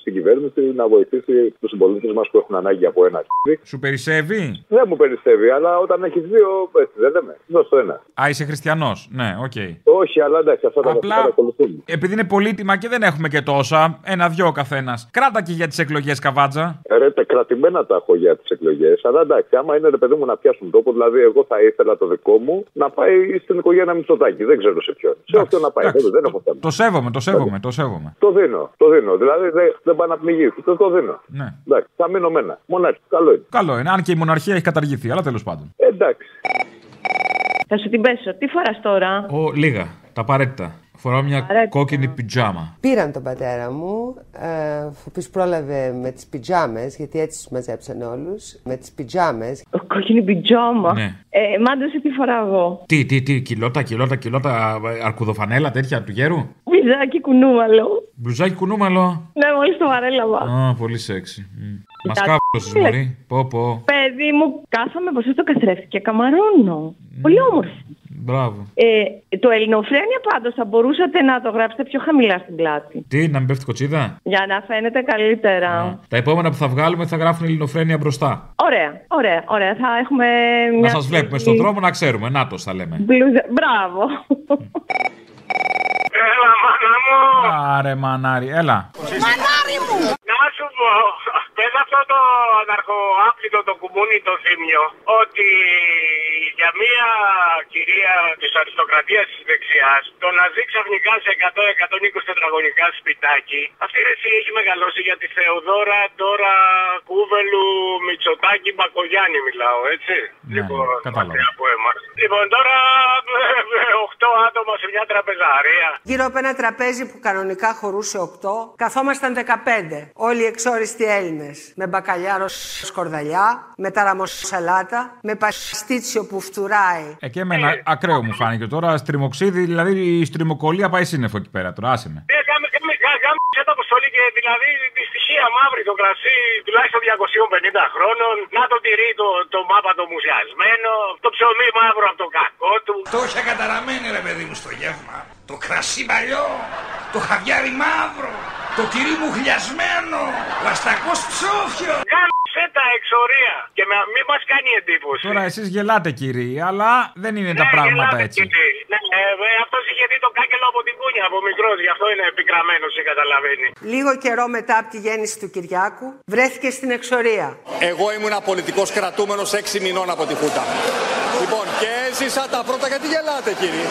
στην κυβέρνηση να βοηθήσει τους συμπολίτες μας που έχουν ανάγκη από ένα αρχίδι. Σου περισσεύει; Δεν μου περισσεύει αλλά όταν έχεις δύο έτσι δεν λέμε. Δώσε Α, είσαι χριστιανός. Ναι, οκ. Okay. Όχι, αλλά εντάξει, αυτά τα Απλά, ακολουθούν. Επειδή είναι πολύτιμα και δεν έχουμε και τόσα, ένα-δυο καθένας. Κράτα και για τις εκλογές, καβάτζα. Ρε, τα κρατημένα τα έχω για τις εκλογές. Αλλά εντάξει, άμα είναι ρε παιδί μου να πιάσουν τόπο, δηλαδή εγώ θα ήθελα το δικό μου να πάει στην οικογένεια Μητσοτάκη. Δεν ξέρω σε ποιον. Σε όποιον να πάει. Δεν έχω θέμα. Το σέβομαι, το σέβομαι, το σέβομαι. Το δίνω, το δίνω. Δηλαδή δεν, δεν να πνιγεί. Το, το δίνω. Ναι. Εντάξει, θα μείνω μένα. Μονάρχη, καλό είναι. Καλό είναι, αν και η μοναρχία έχει καταργηθεί, αλλά τέλος πάντων. Εντάξει. Θα σου την πέσω. Τι φοράς τώρα; Ο, λίγα, τα απαραίτητα. Φοράω μια Απαραίτητα. κόκκινη πιτζάμα. Πήραν τον πατέρα μου, ε, ο οποίο πρόλαβε με τις πιτζάμες, γιατί έτσι τους μαζέψαν όλους, με τις πιτζάμες. Κόκκινη πιτζάμα. Ναι. Ε, μάντωσε τι φοράω εγώ. Τι, τι, τι, κιλότα, κιλότα, κιλότα, ε, αρκουδοφανέλα τέτοια του γέρου; Βυζάκι κουνούμαλο. Μπλουζάκι κουνούμαλο. Ναι, μόλις το βαρέλαβα. Α, πολύ σεξι. Μας Κοιτάξτε. κάπου μωρή. Πω, πω. Παιδί μου, κάθομαι μπροστά στο καθρέφτη και καμαρώνω. Πολύ όμορφο. Μπράβο. Ε, το ελληνοφρένια πάντως θα μπορούσατε να το γράψετε πιο χαμηλά στην πλάτη. Τι, να μην πέφτει κοτσίδα; Για να φαίνεται καλύτερα. Τα επόμενα που θα βγάλουμε θα γράφουν ελληνοφρένεια μπροστά. Ωραία, ωραία, ωραία. Θα έχουμε μια... Να σα βλέπουμε στον δρόμο να ξέρουμε. Νάτο θα λέμε. Μπλουζα... Μπράβο. Έλα, μάνα μου. Άρε μανάρι, έλα. Μανάρι μου. Να σου πω, πες αυτό το αναρχοάπλητο το κουμούνι το θύμιο, ότι για μια κυρία της αριστοκρατίας της δεξιάς, το να ζει ξαφνικά σε 100-120 τετραγωνικά σπιτάκι, αυτή η ρεσί έχει μεγαλώσει για τη Θεοδόρα τώρα Κούβελου Μητσοτάκη Μπακογιάννη μιλάω, έτσι. λοιπόν, κατάλαβα. μακριά από εμάς. Λοιπόν, τώρα 8 άτομα σε μια τραπεζαρία. Γύρω από ένα τραπέζι που κανονικά χωρούσε 8, καθόμασταν 15. Όλοι οι εξόριστοι Έλληνες. Με μπακαλιάρο σκορδαλιά, με ταραμοσαλάτα, με παστίτσιο που φτουράει. Ε, και εμένα ακραίο μου φάνηκε τώρα. Στριμοξίδι, δηλαδή η στριμοκολία πάει σύννεφο εκεί πέρα τώρα. Άσε με. Ε, γάμε, γάμε, γάμε, γάμε το αποστολή και δηλαδή τη στοιχεία μαύρη το κρασί τουλάχιστον 250 χρόνων. Να το τυρί το, το μάπα το μουσιασμένο. Το ψωμί μαύρο από το κακό του. Το είχα καταραμένη ρε παιδί μου στο γεύμα. Το κρασί παλιό, το χαβιάρι μαύρο, το τυρί μου χλιασμένο, ο αστακός ψόφιος. Γάμισε τα εξορία και με, μη μας κάνει εντύπωση. Τώρα εσείς γελάτε κύριοι, αλλά δεν είναι τα πράγματα γελάτε, έτσι. κύριε. Ναι, ε, ε, αυτός είχε δει το κάκελο από την κούνια από μικρός, γι' αυτό είναι επικραμένος και καταλαβαίνει. Λίγο καιρό μετά από τη γέννηση του Κυριάκου, βρέθηκε στην εξορία. Εγώ ήμουν πολιτικό κρατούμενος 6 μηνών από τη Χούτα. Λοιπόν, και έζησα τα πρώτα. Γιατί γελάτε, κύριε.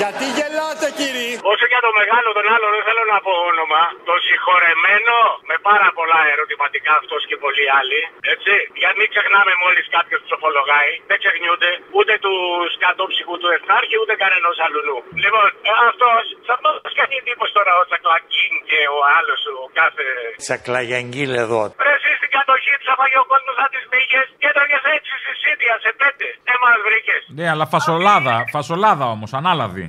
Γιατί γελάτε, κύριε. Όσο για το μεγάλο τον άλλο δεν θέλω να πω όνομα. Το συγχωρεμένο με πάρα πολλά ερωτηματικά αυτός και πολλοί άλλοι. Έτσι. Γιατί μην ξεχνάμε μόλις κάποιος του ομολογάει. Δεν ξεχνιούνται ούτε του κατόψυχου του Εθνάρχη ούτε κανένα αλλού. Λοιπόν, αυτός θα μας κάνει εντύπωση τώρα ο Τσακλακίν και ο άλλος ο κάθε. Τσακλαγιαγγίλ εδώ. Ρε εσύ στην κατοχή του αφαγεί ο κόσμος σαν τις μύγες και έτρωγε έτσι στη Σίτια σε πέντε. Δεν μας βρήκες. Ναι, αλλά φασολάδα, φασολάδα όμως, ανάλαδη.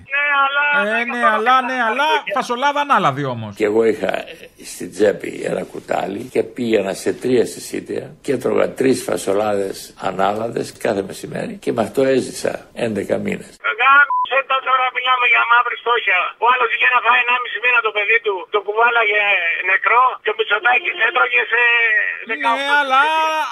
Ε, ναι, αλλά, ναι, αλλά φασολάδα ανάλαδη όμως. Και εγώ είχα στην τσέπη ένα κουτάλι και πήγαινα σε τρία συσίτια και έτρωγα τρεις φασολάδες ανάλαδες κάθε μεσημέρι και με αυτό έζησα 11 μήνες. Γάμισε το τώρα μιλάμε για μαύρη φτώχεια. Ο άλλος είχε να φάει 1,5 μήνα το παιδί του, το κουβάλαγε νεκρό και ο Μητσοτάκης έτρωγε σε 18 Ναι, αλλά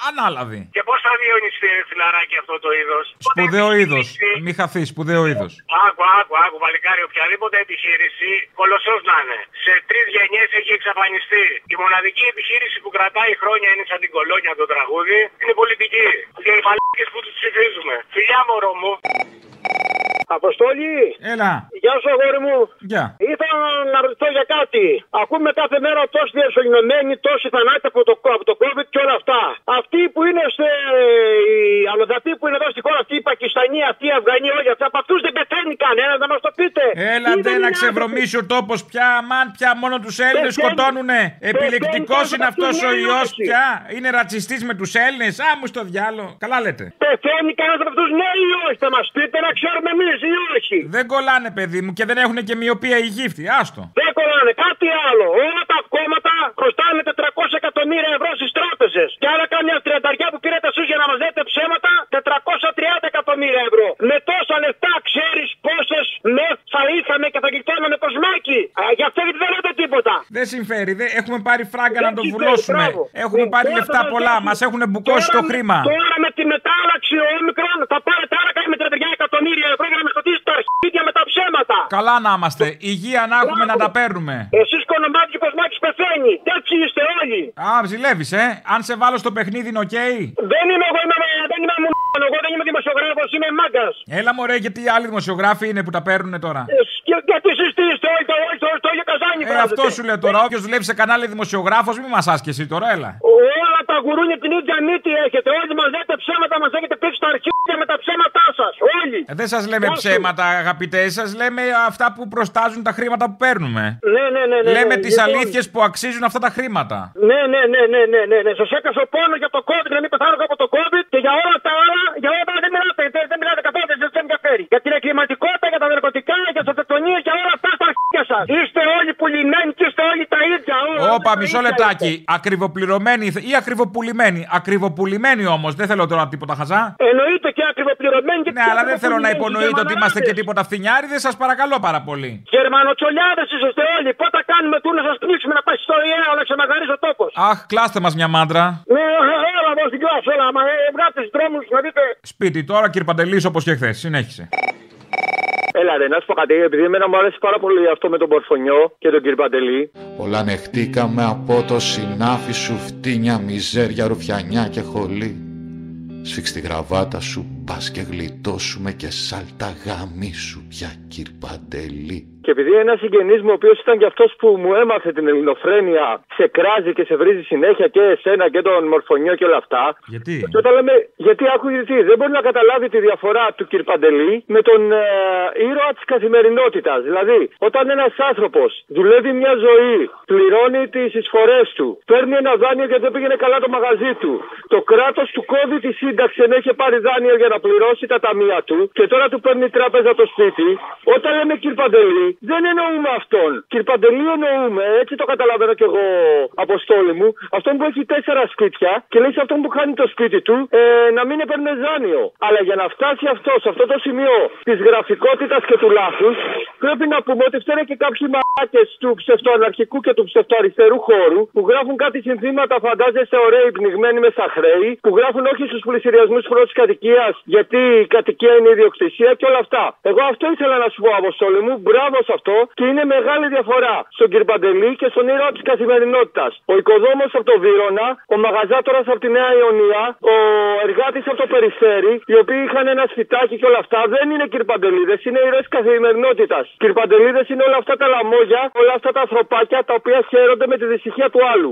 ανάλαδη. Και πώς θα διονυστεί φιλαράκι αυτό το είδος; Σπουδαίο είδος. Μη χαθείς, σπουδαίο είδος. Άκου, άκου, άκου, παλικάρι, οποιαδήποτε επιχείρηση, κολοσσός να είναι, σε τρεις γενιές έχει εξαφανιστεί. Η μοναδική επιχείρηση που κρατάει χρόνια είναι σαν την κολόνια το τραγούδι, είναι η πολιτική. Και οι παλικάρε που τους ψηφίζουμε. Φιλιά μωρό μου. Αποστόλη! Έλα. Γεια σου, αγόρι μου. Γεια. Ήθελα να ρωτήσω για κάτι. Ακούμε κάθε μέρα τόσοι διασωληνωμένοι, τόσοι θανάτοι από το, από το COVID και όλα αυτά. Αυτοί που είναι σε. οι αλλοδαποί που είναι εδώ στη χώρα, αυτή οι Πακιστανοί, αυτοί οι Αφγανοί, όλοι αυτοί, από αυτού δεν πεθαίνει κανένα, να μα το πείτε. Έλα Τι ντε δεν να είναι ξεβρωμίσει ο τόπος πια. Αμάν πια μόνο τους Έλληνες Πεθαίνει. σκοτώνουνε. Επιλεκτικός Πεθαίνει είναι αυτός αυτούς, ο ναι, ιός όχι. πια. Είναι ρατσιστής με τους Έλληνες. Α μου στο διάλο. Καλά λέτε. Πεθαίνει κανένας από αυτούς, ναι ή όχι, θα μας πείτε να ξέρουμε εμείς ή όχι. Δεν κολλάνε, παιδί μου, και δεν έχουν και μοιοπία οι γύφτοι. Άστο. Δεν κολλάνε. Κάτι άλλο. Όλα τα κόμματα χρωστάνε 400 εκατομμύρια ευρώ στις τράπεζες. Και άρα κάμια τριανταριά που πήρατε εσεί για να μας λέτε ψέματα 430 εκατομμύρια ευρώ. Με τόσα λεφτά ξέρεις πόσες μεθ θα είχαμε και θα γλιτώναμε κοσμάκι. Α, Γι' αυτό γιατί δεν λέτε τίποτα. Δεν συμφέρει. Δεν... Έχουμε πάρει φράγκα Δεν να το συμφέρει, βουλώσουμε. μπράβο. Έχουμε πάρει Τώρα λεφτά θα πολλά. δώσει. Μας έχουν μπουκώσει Τώρα το με- χρήμα. Τώρα με τη μετάλλαξη όμικρον θα πάρετε άρα κάνει με 30 εκατομμύρια ευρώ για να με σκοτήσετε τα αρχίδια με τα ψέματα. Καλά να είμαστε. Υγεία να έχουμε να τα παίρνουμε. Εσείς όνομά του και πως Μάκης πεθαίνει. Τέτοιοι είστε όλοι. Α, ζηλεύεις, ε. Αν σε βάλω στο παιχνίδι είναι οκ. Δεν είμαι εγώ, είμαι, δεν είμαι μου εγώ δεν είμαι δημοσιογράφος, είμαι μάγκας. Έλα μωρέ, γιατί οι άλλοι δημοσιογράφοι είναι που τα παίρνουν τώρα. Ε, Και, γιατί εσείς τι είστε, όλοι το, όλοι το, το ίδιο καζάνι Ε, αυτό σου λέω τώρα. Όποιος δουλεύει σε κανάλι δημοσιογράφος, μην μας άσκει εσύ τώρα, έλα. Όλα τα γουρούνια την ίδια μύτη έχετε. Όλοι μας λέτε ψέματα, μας έχετε πήξει τα αρχίδια με τα ψέματά σας. Όλοι. Ε, δεν σας λέμε Όσοι. ψέματα, αγαπητέ, σας λέμε αυτά που προστάζουν τα χρήματα που παίρνουμε. Ναι, ναι, ναι, ναι. λέμε ναι, τι λοιπόν. αλήθειες που αξίζουν αυτά τα χρήματα. Ναι, ναι, ναι, ναι, ναι, ναι, ναι. Σας έκανα ο πόνο για το COVID, να μην πεθάνω από το COVID και για όλα τα άλλα, για όλα τα άλλα δεν μιλάτε, δεν, δεν μιλάτε καθόλου, δεν σας ενδιαφέρει. Για την εγκληματικότητα, για τα ναρκωτικά, για τις αυτοκτονίες, για όλα αυτά στα αρχίδια σας. Είστε όλοι πουλημένοι και είστε όλοι τα ίδια. όλα Όπα, τα μισό ίδια λεπτάκι. Ακριβοπληρωμένοι ή ακριβοπουλημένοι. Ακριβοπουλημένοι όμως, δεν θέλω τώρα τίποτα χαζά. Εννοείται και ακριβοπληρωμένοι και Ναι, αλλά δεν θέλω να ακριβοπουλημένοι, υπονοείτε ότι είμαστε και τίποτα φθινιάριδε, σας παρακαλώ πάρα πολύ. Γερμανοτσολιάδες είσαστε όλοι. Πότε θα κάνουμε του να σας πνίξουμε να πάει στο ΙΕ, να ξαναγαρίσει ο τόπος. Αχ, κλάστε μας μια μάντρα. Ναι, έλα εδώ στην κλάση, έλα, μα ε, βγάτε του δρόμους να δείτε. Σπίτι τώρα, κύριε Παντελής, όπως και χθες. Συνέχισε. Έλα ρε, να σου πω κάτι, επειδή εμένα μου αρέσει πάρα πολύ αυτό με τον Πορφωνιό και τον κύριο Παντελή. Όλα ανεχτήκαμε από το συνάφι σου φτύνια, μιζέρια, ρουφιανιά και χολή. Σφίξ τη γραβάτα σου, πας και γλιτώσουμε και σάλτα γάμι σου πια κύρ Παντελή. Και επειδή ένας συγγενής μου, ο οποίος ήταν και αυτός που μου έμαθε την ελληνοφρένεια, σε κράζει και σε βρίζει συνέχεια και εσένα και τον Μορφωνιό και όλα αυτά. Γιατί; Και όταν λέμε, γιατί άκου γιατί, δεν μπορεί να καταλάβει τη διαφορά του κ. Παντελή με τον ε, ήρωα της καθημερινότητας. Δηλαδή, όταν ένας άνθρωπος δουλεύει μια ζωή, πληρώνει τις εισφορές του, παίρνει ένα δάνειο γιατί δεν πήγαινε καλά το μαγαζί του, το κράτος του κόβει τη σύνταξη ενώ είχε πάρει δάνειο για να πληρώσει τα ταμεία του και τώρα του παίρνει η τράπεζα το σπίτι. Όταν λέμε κ. Παντελή, δεν εννοούμε αυτόν. Κ. Παντελή εννοούμε, έτσι το καταλαβαίνω κι εγώ, Αποστόλη μου, αυτόν που έχει τέσσερα σπίτια και λέει σε αυτόν που χάνει το σπίτι του ε, να μην έπαιρνε δάνειο. Αλλά για να φτάσει αυτός σε αυτό το σημείο της γραφικότητας και του λάθους, πρέπει να πούμε ότι φταίνε και κάποιοι μαλάκες του ψευτοαναρχικού και του ψευτοαριστερού χώρου που γράφουν κάτι συνθήματα, φαντάζεστε ωραίοι πνιγμένοι με στα χρέη, που γράφουν όχι στους πλησιριασμούς πρώτης κατοικίας γιατί η κατοικία είναι ιδιοκτησία και όλα αυτά. Εγώ αυτό ήθελα να σου πω, Αποστόλη μου, μπράβο σε αυτό και είναι μεγάλη διαφορά στον κ. Παντελή και στον ήρωα της καθημερινότητας. Ο οικοδόμος από το Βύρονα, ο μαγαζάτορας από τη Νέα Ιωνία, ο εργάτης από το Περιστέρι, οι οποίοι είχαν ένα σφιτάκι και όλα αυτά, δεν είναι κ. Παντελίδες, είναι ήρωες καθημερινότητας. Κ. Παντελίδες είναι όλα αυτά τα λαμόγια, όλα αυτά τα ανθρωπάκια τα οποία χαίρονται με τη δυστυχία του άλλου.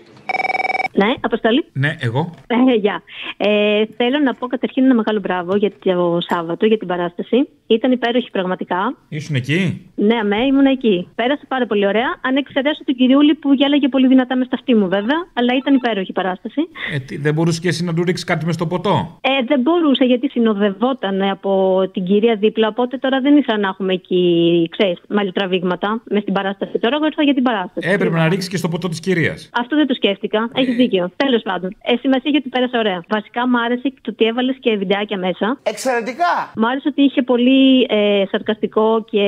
Ναι, Αποστολή. Ναι, εγώ. Ε, γεια. Ε, θέλω να πω καταρχήν ένα μεγάλο μπράβο για το Σάββατο, για την παράσταση. Ήταν υπέροχη πραγματικά. Ήσουν εκεί; Ναι, αμέ, ήμουν εκεί. Πέρασε πάρα πολύ ωραία. Αν εξαιρέσω την κυριούλη που γέλαγε πολύ δυνατά μες στα αυτή μου, βέβαια. Αλλά ήταν υπέροχη η παράσταση. Ε, τι, δεν μπορούσες και εσύ να του ρίξεις κάτι μες στο ποτό; Ε, δεν μπορούσε γιατί συνοδευόταν από την κυρία δίπλα. Οπότε τώρα δεν ήθελα να έχουμε εκεί, ξέρεις, μαλλιτραβήγματα μες στην παράσταση. Τώρα εγώ ήρθα για την παράσταση. Έπρεπε να ρίξεις και στο ποτό της κυρίας. Αυτό δεν το σκέφτηκα. Έχει δίκιο. Τέλος πάντων. Ε, σημασία έχει ότι πέρασε ωραία. Βασικά μου άρεσε και το ότι έβαλες και βιντεάκια μέσα. Εξαιρετικά! Μου άρεσε ότι είχε πολύ ε, σαρκαστικό και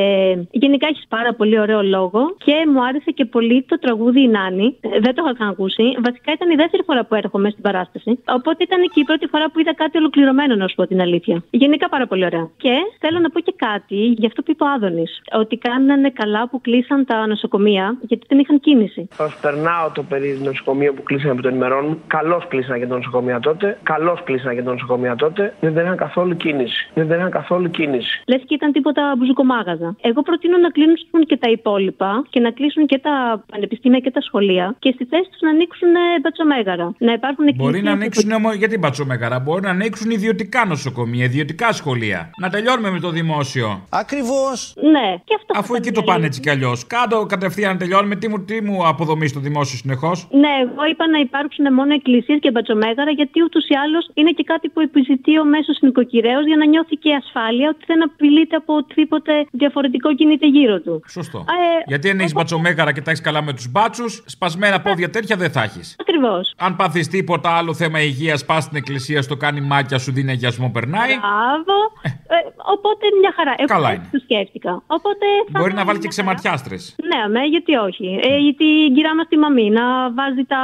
γενικά έχεις πάρα πολύ ωραίο λόγο. Και μου άρεσε και πολύ το τραγούδι Η Νάνη. Ε, δεν το είχα ξανακούσει. Βασικά ήταν η δεύτερη φορά που έρχομαι στην παράσταση. Οπότε ήταν και η πρώτη φορά που είδα κάτι ολοκληρωμένο, να σου πω την αλήθεια. Γενικά πάρα πολύ ωραία. Και θέλω να πω και κάτι για αυτό που είπε ο Άδωνης. Ότι κάνανε καλά που κλείσαν τα νοσοκομεία γιατί δεν είχαν κίνηση. Προσπερνάω το περίεργο νοσοκομείο που κλείσανε που το ενημερώνουν. Καλώς κλείσανε και το νοσοκομεία τότε. Καλώς κλείσανε και το νοσοκομεία τότε. Δεν είχαν καθόλου κίνηση. Δεν είχαν καθόλου κίνηση. Λες και ήταν τίποτα μπουζουκομάγαζα. Εγώ προτείνω να κλείνουν και τα υπόλοιπα και να κλείσουν και τα πανεπιστήμια και τα σχολεία και στη θέση τους να ανοίξουν ε, μπατσομέγαρα. Να υπάρχουν Μπορεί εκκλησίες να που- ανοίξουν όμως. Γιατί μπατσομέγαρα, μπορεί να ανοίξουν ιδιωτικά νοσοκομεία, ιδιωτικά σχολεία. Να τελειώνουμε με το δημόσιο. Ακριβώς. Ναι, και αυτό. Αφού εκεί το πάνε έτσι κι αλλιώς. Κάτω κατευθείαν να τελειώνουμε. Τι μου, τι μου αποδομείς το δημόσιο συνεχώς; Ναι, εγώ είπα να υπάρξουν μόνο εκκλησίες και μπατσομέγαρα, γιατί ούτως ή άλλως είναι και κάτι που επιζητεί ο μέσος νοικοκυρέο για να νιώθει και ασφάλεια ότι δεν απειλείται από οτιδήποτε διαφορετικό κινείται γύρω του. Σωστό. Ε, Γιατί αν έχεις μπατσομέγαρα και τα έχεις καλά με τους μπάτσους, σπασμένα πόδια τέτοια δεν θα έχεις. Ακριβώς. Αν πάθεις τίποτα άλλο θέμα υγείας, πας στην εκκλησία, στο κάνει μάτια, σου δίνει αγιασμό, περνάει. Μπράβο. Ε, οπότε μια χαρά. Εγώ Καλά έτσι είναι. το σκέφτηκα. Οπότε θα Μπορεί να είναι βάλει και μια χαρά. ξεματιάστρες. Ναι, αμέ, γιατί όχι. Ε, γιατί η κυρία μα τη μαμή να βάζει τα,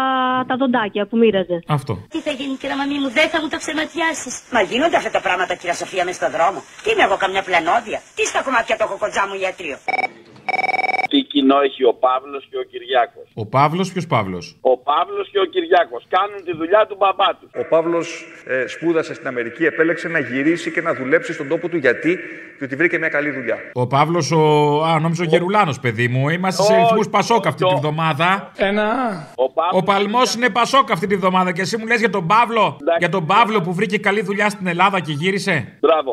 τα δοντάκια που μοίραζε. Αυτό. Τι θα γίνει, κυρία Μαμή μου, δεν θα μου τα ξεματιάσεις. Μα γίνονται αυτά τα πράγματα, κυρία Σοφία, μες στον δρόμο. Τι είμαι εγώ, καμιά πλανόδια. Τι στα κομμάτια το έχω κοντζά μου ιατρείο. Τι κοινό έχει ο Παύλος και ο Κυριάκος; Ο Παύλος, ποιος Παύλος; Ο Παύλος και ο Κυριάκος κάνουν τη δουλειά του μπαμπά τους. Ο Παύλος ε, σπούδασε στην Αμερική, επέλεξε να γυρίσει και να δουλέψει στον τόπο του γιατί, διότι βρήκε μια καλή δουλειά. Ο Παύλος, ο. Α, νόμιζα ο Γερουλάνος, παιδί μου. Είμαστε σε Όχι, ρυθμούς Πασόκ αυτή τη βδομάδα. Ένα. Ο Παλμός είναι Πασόκ αυτή τη βδομάδα και εσύ μου λες για τον Παύλο. Για τον Παύλο που βρήκε καλή δουλειά στην Ελλάδα και γύρισε. Μπράβο.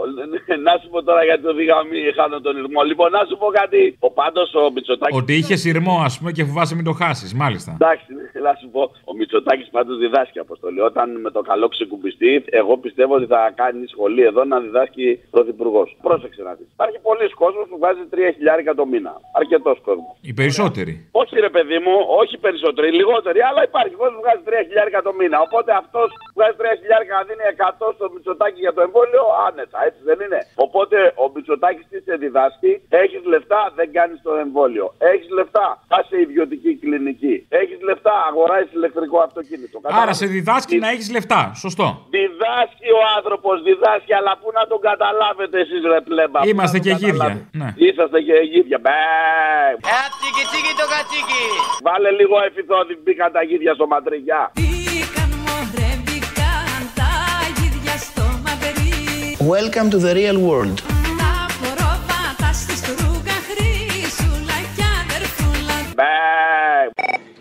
να σου πω τώρα γιατί το δίγα μην χάνω τον ρυθμό. Λοιπόν, να σου πω κάτι. Ο πάντως ο Μητσοτάκης. Ότι είχες σειρμό, ας πούμε, και φοβάσαι μην το χάσεις, μάλιστα. Εντάξει, να σου πω. Ο Μητσοτάκης πάντως διδάσκει αποστολή. Όταν με το καλό ξεκουμπιστεί, εγώ πιστεύω ότι θα κάνει σχολή εδώ να διδάσκει πρωθυπουργός. Πρόσεξε να δεις. Υπάρχει πολλοί κόσμος που βάζει 3 χιλιάρικα το μήνα. Αρκετός κόσμος. Οι περισσότεροι. Όχι ρε παιδί μου, όχι περισσότεροι, λιγότεροι, αλλά υπάρχει κόσμος που βγάζει 3 χιλιάρικα το μήνα. Οπότε αυτός που βγάζει 3 χιλιάρικα να δίνει 100 στο Μητσοτάκι για το εμβόλιο, άνετα, έτσι δεν είναι. Οπότε ο Μητσοτάκης τι σε διδάσκει, έχεις λεφτά, δεν κάνεις το εμβόλιο. Έχεις λεφτά, πα σε ιδιωτική κλινική. Έχεις λεφτά, αγοράζεις ηλεκτρικό αυτοκίνητο. Άρα σε διδάσκει να έχεις λεφτά. Σωστό. Διδάσκει ο άνθρωπος, διδάσκει, αλλά πού να τον καταλάβετε εσείς ρε πλέμπα. πού Είμαστε να τον και γύρια. καταλάβετε; Ναι. Είσαστε και γύρια. Μπε. Τσίκι, τσίκι το κατσίκι. Βάλε λίγο εφηθόδη, μπήκαν τα γύρια στο ματριγιά. Welcome to the real world. right.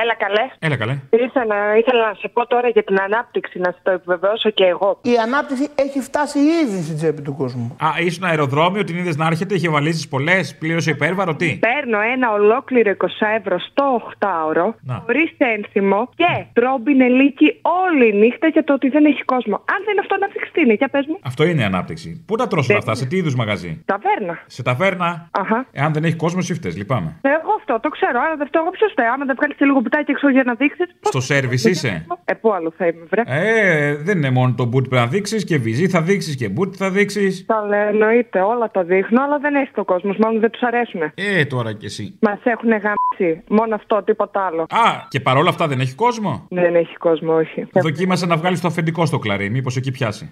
Έλα καλέ. Έλα καλέ. Ήρθα να, ήθελα να σε πω τώρα για την ανάπτυξη, να σε το επιβεβαιώσω και εγώ. Η ανάπτυξη έχει φτάσει ήδη στην τσέπη του κόσμου. Α, ήσουν αεροδρόμιο, την είδες να έρχεται, είχε βαλίσεις πολλές, πλήρωσε υπέρβαρο, τι; Παίρνω ένα ολόκληρο 20 ευρώ στο 8ωρο, Να. χωρίς ένθυμο και τρόμπινε λύκη όλη νύχτα για το ότι δεν έχει κόσμο. Αν δεν είναι αυτό, ανάπτυξη τι είναι, για πες μου. Αυτό είναι η ανάπτυξη. Πού τα τρώσουν αυτά, σε τι είδους μαγαζί; Ταβέρνα. Σε ταβέρνα. Αχα. Εάν δεν έχει κόσμο, εσύ φταίς, λυπάμαι. Εγώ αυτό το ξέρω. Άρα δεν φταίω εγώ ποιος φταίει. Άμα δεν βγάλεις και λίγο πουτάκι έξω για να δείξεις. Στο σερβις είσαι; Ε, πού άλλο θα είμαι, βρε; Ε, δεν είναι μόνο το boot που να δείξεις και βυζί θα δείξεις και boot θα δείξεις. Τα λέω, εννοείται, όλα τα δείχνω, αλλά δεν έχει το κόσμος. Μάλλον δεν τους αρέσουν. Ε, τώρα κι εσύ. Μας έχουν γαμίσει. Μόνο αυτό, τίποτα άλλο. Α, και παρόλα αυτά δεν έχει κόσμο; Δεν έχει κόσμο, όχι. Δοκίμασε να βγάλεις το αφεντικό στο κλαρί, μήπως εκεί πιάσει.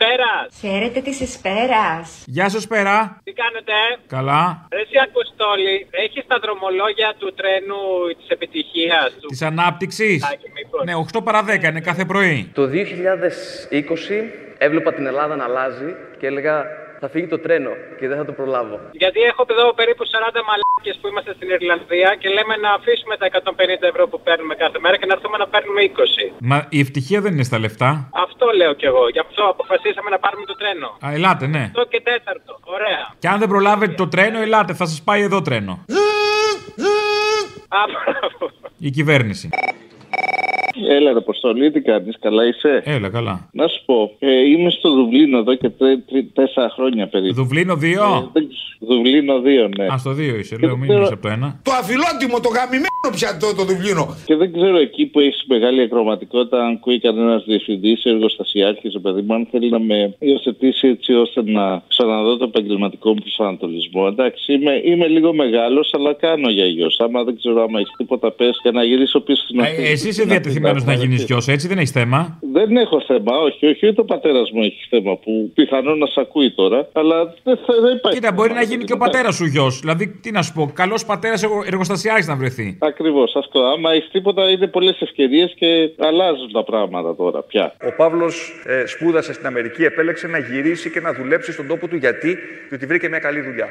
Χαίρετε τη Εσπέρας. Χαίρετε της Εσπέρας. Γεια σας, Πέρα. Τι κάνετε, Καλά. Ρε εσύ Αποστόλη, έχεις τα δρομολόγια του τρένου της επιτυχίας του; Της ανάπτυξης; Ναι, 8 παρα 10 είναι κάθε πρωί. Το 2020 έβλεπα την Ελλάδα να αλλάζει και έλεγα θα φύγει το τρένο και δεν θα το προλάβω. Γιατί έχω εδώ περίπου 40 μαλάκες που είμαστε στην Ιρλανδία και λέμε να αφήσουμε τα 150 ευρώ που παίρνουμε κάθε μέρα και να έρθουμε να παίρνουμε 20. Μα η ευτυχία δεν είναι στα λεφτά. Αυτό λέω κι εγώ. Γι' αυτό αποφασίσαμε να πάρουμε το τρένο. Α, ελάτε, ναι. Το και τέταρτο. Ωραία. Και αν δεν προλάβετε το τρένο, ελάτε, θα σας πάει εδώ τρένο. Α, μπράβο. Η κυβέρνηση. Έλα, ρε Αποστολή, τι κάνεις, καλά είσαι; Έλα, καλά. Να σου πω, ε, είμαι στο Δουβλίνο εδώ και τρε- τρε- τέσσερα χρόνια περίπου. Δουβλίνο 2. Ε, δεν- Δουβλίνο 2, ναι. Α, στο 2 είσαι, λέω, μην ξέρω- είσαι από το 1. Το αφιλότιμο, το γαμημένο πια το, το Δουβλίνο. Και δεν ξέρω εκεί που έχεις μεγάλη ακροματικότητα, αν ακούει κανένας διευθυντής ή εργοστασιάρχης, ο παιδί μου, αν θέλει να με υιοθετήσει έτσι ώστε να ξαναδώ το επαγγελματικό μου προσανατολισμό. Εντάξει, είμαι, είμαι λίγο μεγάλος, αλλά κάνω για γιος. Άμα δεν ξέρω άμα έχεις τίποτα πες και να γυρίσω πίσω στην Ε, εσύ είσαι διατεθειμένος να γίνεις γιος, έτσι δεν έχεις θέμα; Δεν έχω θέμα, όχι, όχι, ούτε ο πατέρας μου έχει θέμα που πιθανόν να σε ακούει τώρα, αλλά δεν, θα, δεν υπάρχει. Κοίτα, μπορεί να γίνει και ο πατέρας σου γιος. Δηλαδή, τι να σου πω, καλός πατέρας εργοστασιάρχη να βρεθεί. Ακριβώς αυτό. Άμα έχεις τίποτα, είναι πολλές ευκαιρίες και αλλάζουν τα πράγματα τώρα πια. Ο Παύλος ε, σπούδασε στην Αμερική, επέλεξε να γυρίσει και να δουλέψει στον τόπο του γιατί, διότι βρήκε μια καλή δουλειά.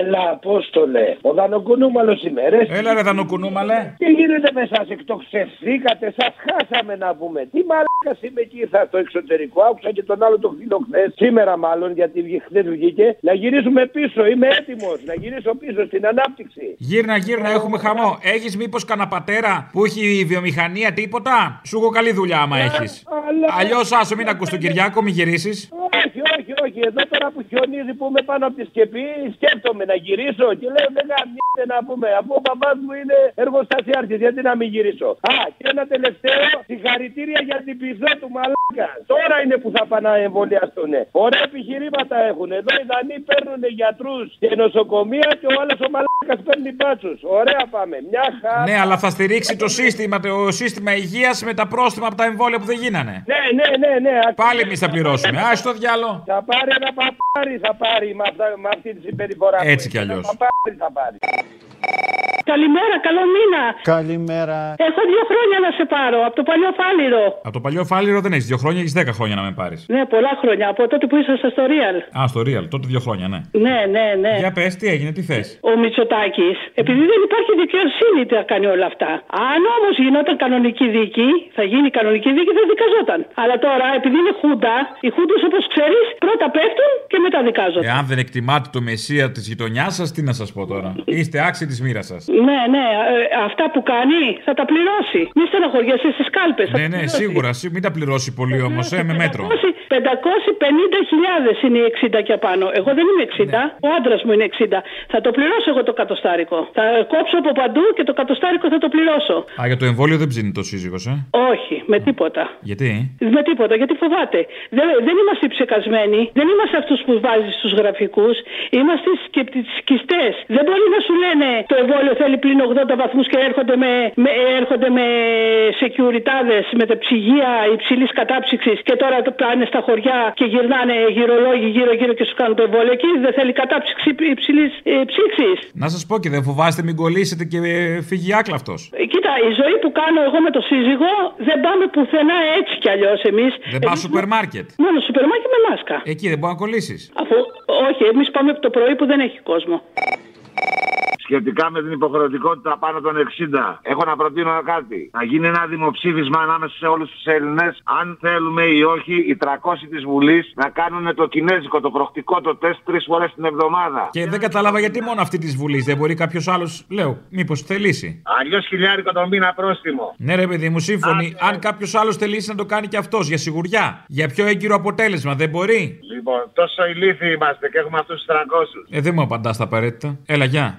Έλα, Απόστολε. Ο Δανοκουνούμαλος ημέρε. Έλα, ρε Δανοκουνούμαλε. Τι γίνεται με εσά, εκτοξευθήκατε, σας χάσαμε να πούμε. Τι μαλάκας είμαι εκεί, ήρθα στο εξωτερικό. Άκουσα και τον άλλο τον φίλο χθες, σήμερα μάλλον, γιατί χθες βγήκε. Να γυρίσουμε πίσω, είμαι έτοιμος. Να γυρίσω πίσω στην ανάπτυξη. Γύρνα, γύρνα, έχουμε χαμό. Έχεις μήπως κανένα πατέρα που έχει βιομηχανία τίποτα; Σου έχω καλή δουλειά άμα έχεις. αλλά- Αλλιώς άσο μην ακούς τον Κυριάκο, μην γυρίσεις. Όχι, όχι, όχι. Εδώ τώρα που χιονίζει που είμαι πάνω από τη σκεπή, σκέφτομαι να γυρίσω και λέω δεν γαμιέται να πούμε. Αφού ο μπαμπάς μου είναι εργοστασιάρχης, γιατί να μην γυρίσω. Α, και ένα τελευταίο, συγχαρητήρια για την πυθό του μαλάκα. Τώρα είναι που θα πάνε να εμβολιαστούν. Ωραία επιχειρήματα έχουν. Εδώ οι Δανείοι παίρνουν γιατρούς και νοσοκομεία και ο άλλος ο μαλάκα παίρνει μπάτσου. Ωραία πάμε. Μια χαρά. Ναι, αλλά θα στηρίξει το σύστημα, το σύστημα υγείας με τα πρόστιμα από τα εμβόλια που δεν γίνανε. Ναι, ναι, ναι, ναι. Πάλι εμείς θα πληρώσουμε. Α το διάλο. Θα πάρει ένα παπάρι, θα πάρει με, αυτά, με αυτή τη συμπεριφορά. που Έτσι έχει. κι αλλιώς. Ένα παπάρι θα πάρει. Καλημέρα, καλό μήνα. Καλημέρα. Έχω δύο χρόνια να σε πάρω από το παλιό φάληρο. Από το παλιό φάληρο δεν έχεις δύο χρόνια, έχεις δέκα χρόνια να με πάρεις. Ναι, πολλά χρόνια. Από τότε που ήσασταν στο Real. Α, στο Real, τότε δύο χρόνια, ναι. Ναι, ναι, ναι. Για πες, τι έγινε, τι θες; Ο Μητσοτάκης, επειδή δεν υπάρχει δικαιοσύνη, τα κάνει όλα αυτά. Αν όμως γινόταν κανονική δίκη, θα γίνει κανονική δίκη, θα δικαζόταν. Αλλά τώρα, επειδή είναι χούντα, οι χούντες όπως ξέρεις, πρώτα πέφτουν και μετά δικάζονται. Εάν δεν εκτιμάτε το μεσία της γειτονιάς σας, τι να σας πω τώρα; Είστε άξιοι της μοίρας σας. Ναι, ναι, ε, αυτά που κάνει θα τα πληρώσει. Μη στεναχωριέσαι στις κάλπες. Ναι, ναι, σίγουρα. σί- Μην τα πληρώσει πολύ όμως, ε, με μέτρο. 550.000 είναι οι 60 και απάνω. Εγώ δεν είμαι 60, ο άντρας μου είναι 60. Θα το πληρώσω εγώ το κατοστάρικο. Θα κόψω από παντού και το κατοστάρικο θα το πληρώσω. Α, για το εμβόλιο δεν ψήνει το σύζυγος, ε; Όχι, με τίποτα. Γιατί; Με τίποτα, γιατί φοβάται. Δεν, δεν είμαστε ψεκασμένοι, δεν είμαστε αυτούς που βάζει στους γραφικούς, είμαστε σκεπτικιστές. Δεν μπορεί να σου λένε το εμβόλιο θέλει πλην 80 βαθμούς και έρχονται με, με, έρχονται με σεκιουριτάδε, με τα ψυγεία υψηλής κατάψυξης και τώρα το πάνε στα χωριά και γυρνάνε γυρολόγοι γύρω-γύρω και σου κάνουν το εμβόλιο. Εκεί δεν θέλει κατάψυξη υψηλής ψήξη. Να σας πω και δεν φοβάστε μην κολλήσετε και ε, φύγει άκλαυτο. Ε, Κοίτα, η ζωή που κάνω εγώ με το σύζυγο δεν πάμε πουθενά έτσι κι αλλιώς εμείς. Δεν πας σούπερ μάρκετ. Μόνο σούπερ μάρκετ με μάσκα. Εκεί δεν μπορείς να κολλήσεις. Αφού, όχι, εμείς πάμε από το πρωί που δεν έχει κόσμο. Σχετικά με την υποχρεωτικότητα πάνω των 60, έχω να προτείνω κάτι. Να γίνει ένα δημοψήφισμα ανάμεσα σε όλους τους Έλληνες, αν θέλουμε ή όχι οι 300 της Βουλής να κάνουν το κινέζικο, το προκτικό, το τεστ τρεις φορές την εβδομάδα. Και δεν κατάλαβα γιατί μόνο αυτή της Βουλής. Δεν μπορεί κάποιος άλλος, λέω, μήπως θελήσει. Αλλιώς χιλιάρικο το μήνα πρόστιμο. Ναι, ρε παιδί μου, σύμφωνοι. Αν κάποιος άλλος θελήσει να το κάνει και αυτός για σιγουριά. Για πιο έγκυρο αποτέλεσμα, δεν μπορεί. Λοιπόν, τόσο ηλίθιοι είμαστε και έχουμε αυτούς τους 300. Ε, δεν μου απαντάς τα απαραίτητα. Έλα, γεια.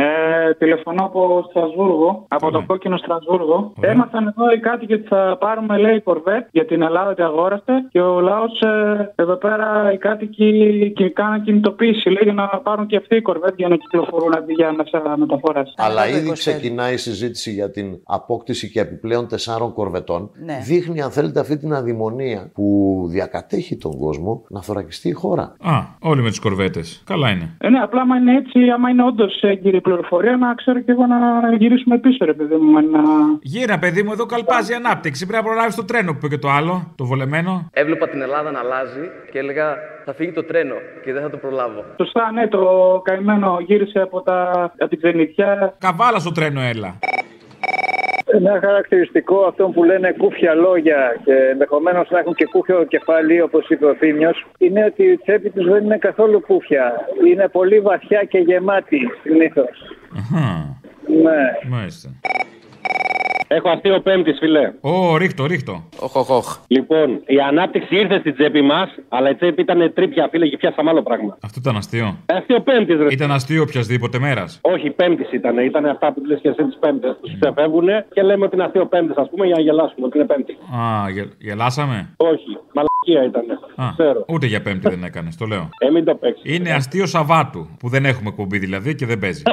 Ε, τηλεφωνώ από Στρασβούργο, από το κόκκινο Στρασβούργο. Έμαθαν εδώ οι κάτοικοι ότι θα πάρουμε, λέει, κορβέτ για την Ελλάδα ότι αγόραστε και ο λαός ε, εδώ πέρα οι κάτοικοι και κάναν κινητοποίηση, λέει, για να πάρουν και αυτοί οι κορβέτ για να κυκλοφορούν αντί για μέσα μεταφοράς. Αλλά ήδη ξεκινάει η συζήτηση για την απόκτηση και επιπλέον τεσσάρων κορβετών. Ναι. Δείχνει, αν θέλετε, αυτή την αδημονία που διακατέχει τον κόσμο να θωρακιστεί η χώρα. Α, όλοι με τις κορβέτες. Καλά είναι. Ε, ναι, απλά άμα είναι έτσι, άμα είναι όντως έγκυρη πληροφορία, να ξέρω και εγώ να γυρίσουμε πίσω, ρε παιδί μου. Να... Γύρα, παιδί μου, εδώ καλπάζει η ανάπτυξη. Πρέπει να προλάβεις το τρένο που είπε και το άλλο, το βολεμένο. Έβλεπα την Ελλάδα να αλλάζει και έλεγα θα φύγει το τρένο και δεν θα το προλάβω. Σωστά, ναι, το καημένο γύρισε από, τα, από την ξενιτιά. Καβάλα στο τρένο, έλα. Ένα χαρακτηριστικό αυτών που λένε κούφια λόγια και ενδεχομένως να έχουν και κούφιο κεφάλι, όπως είπε ο Θήμιος, είναι ότι η τσέπη τους δεν είναι καθόλου κούφια. Είναι πολύ βαθιά και γεμάτη συνήθως. Αχα, Ναι. μάλιστα. Έχω αστείο πέμπτης, φιλέ. Ω, ρίχτω, ρίχτω. Οχ, οχ, οχ. Λοιπόν, η ανάπτυξη ήρθε στην τσέπη μας, αλλά η τσέπη ήταν τρίπια, φίλε, και πιάσαμε άλλο πράγμα. Αυτό ήταν αστείο. Αστείο πέμπτης, ρε. Ήταν αστείο οποιασδήποτε μέρας. Όχι, πέμπτης ήταν. Ήταν αυτά που λες και εσύ τις πέμπτες. Του ξεφεύγουν και λέμε ότι είναι αστείο πέμπτης, ας πούμε, για να γελάσουμε ότι είναι πέμπτη. Α, γε- γελάσαμε; Όχι, μαλακία ήταν. Α, Ξέρω. ούτε για πέμπτη δεν έκανες, το λέω. Ε, μην το παίξεις. Είναι αστείο Σαββάτου που δεν έχουμε κουμπί δηλαδή και δεν παίζει.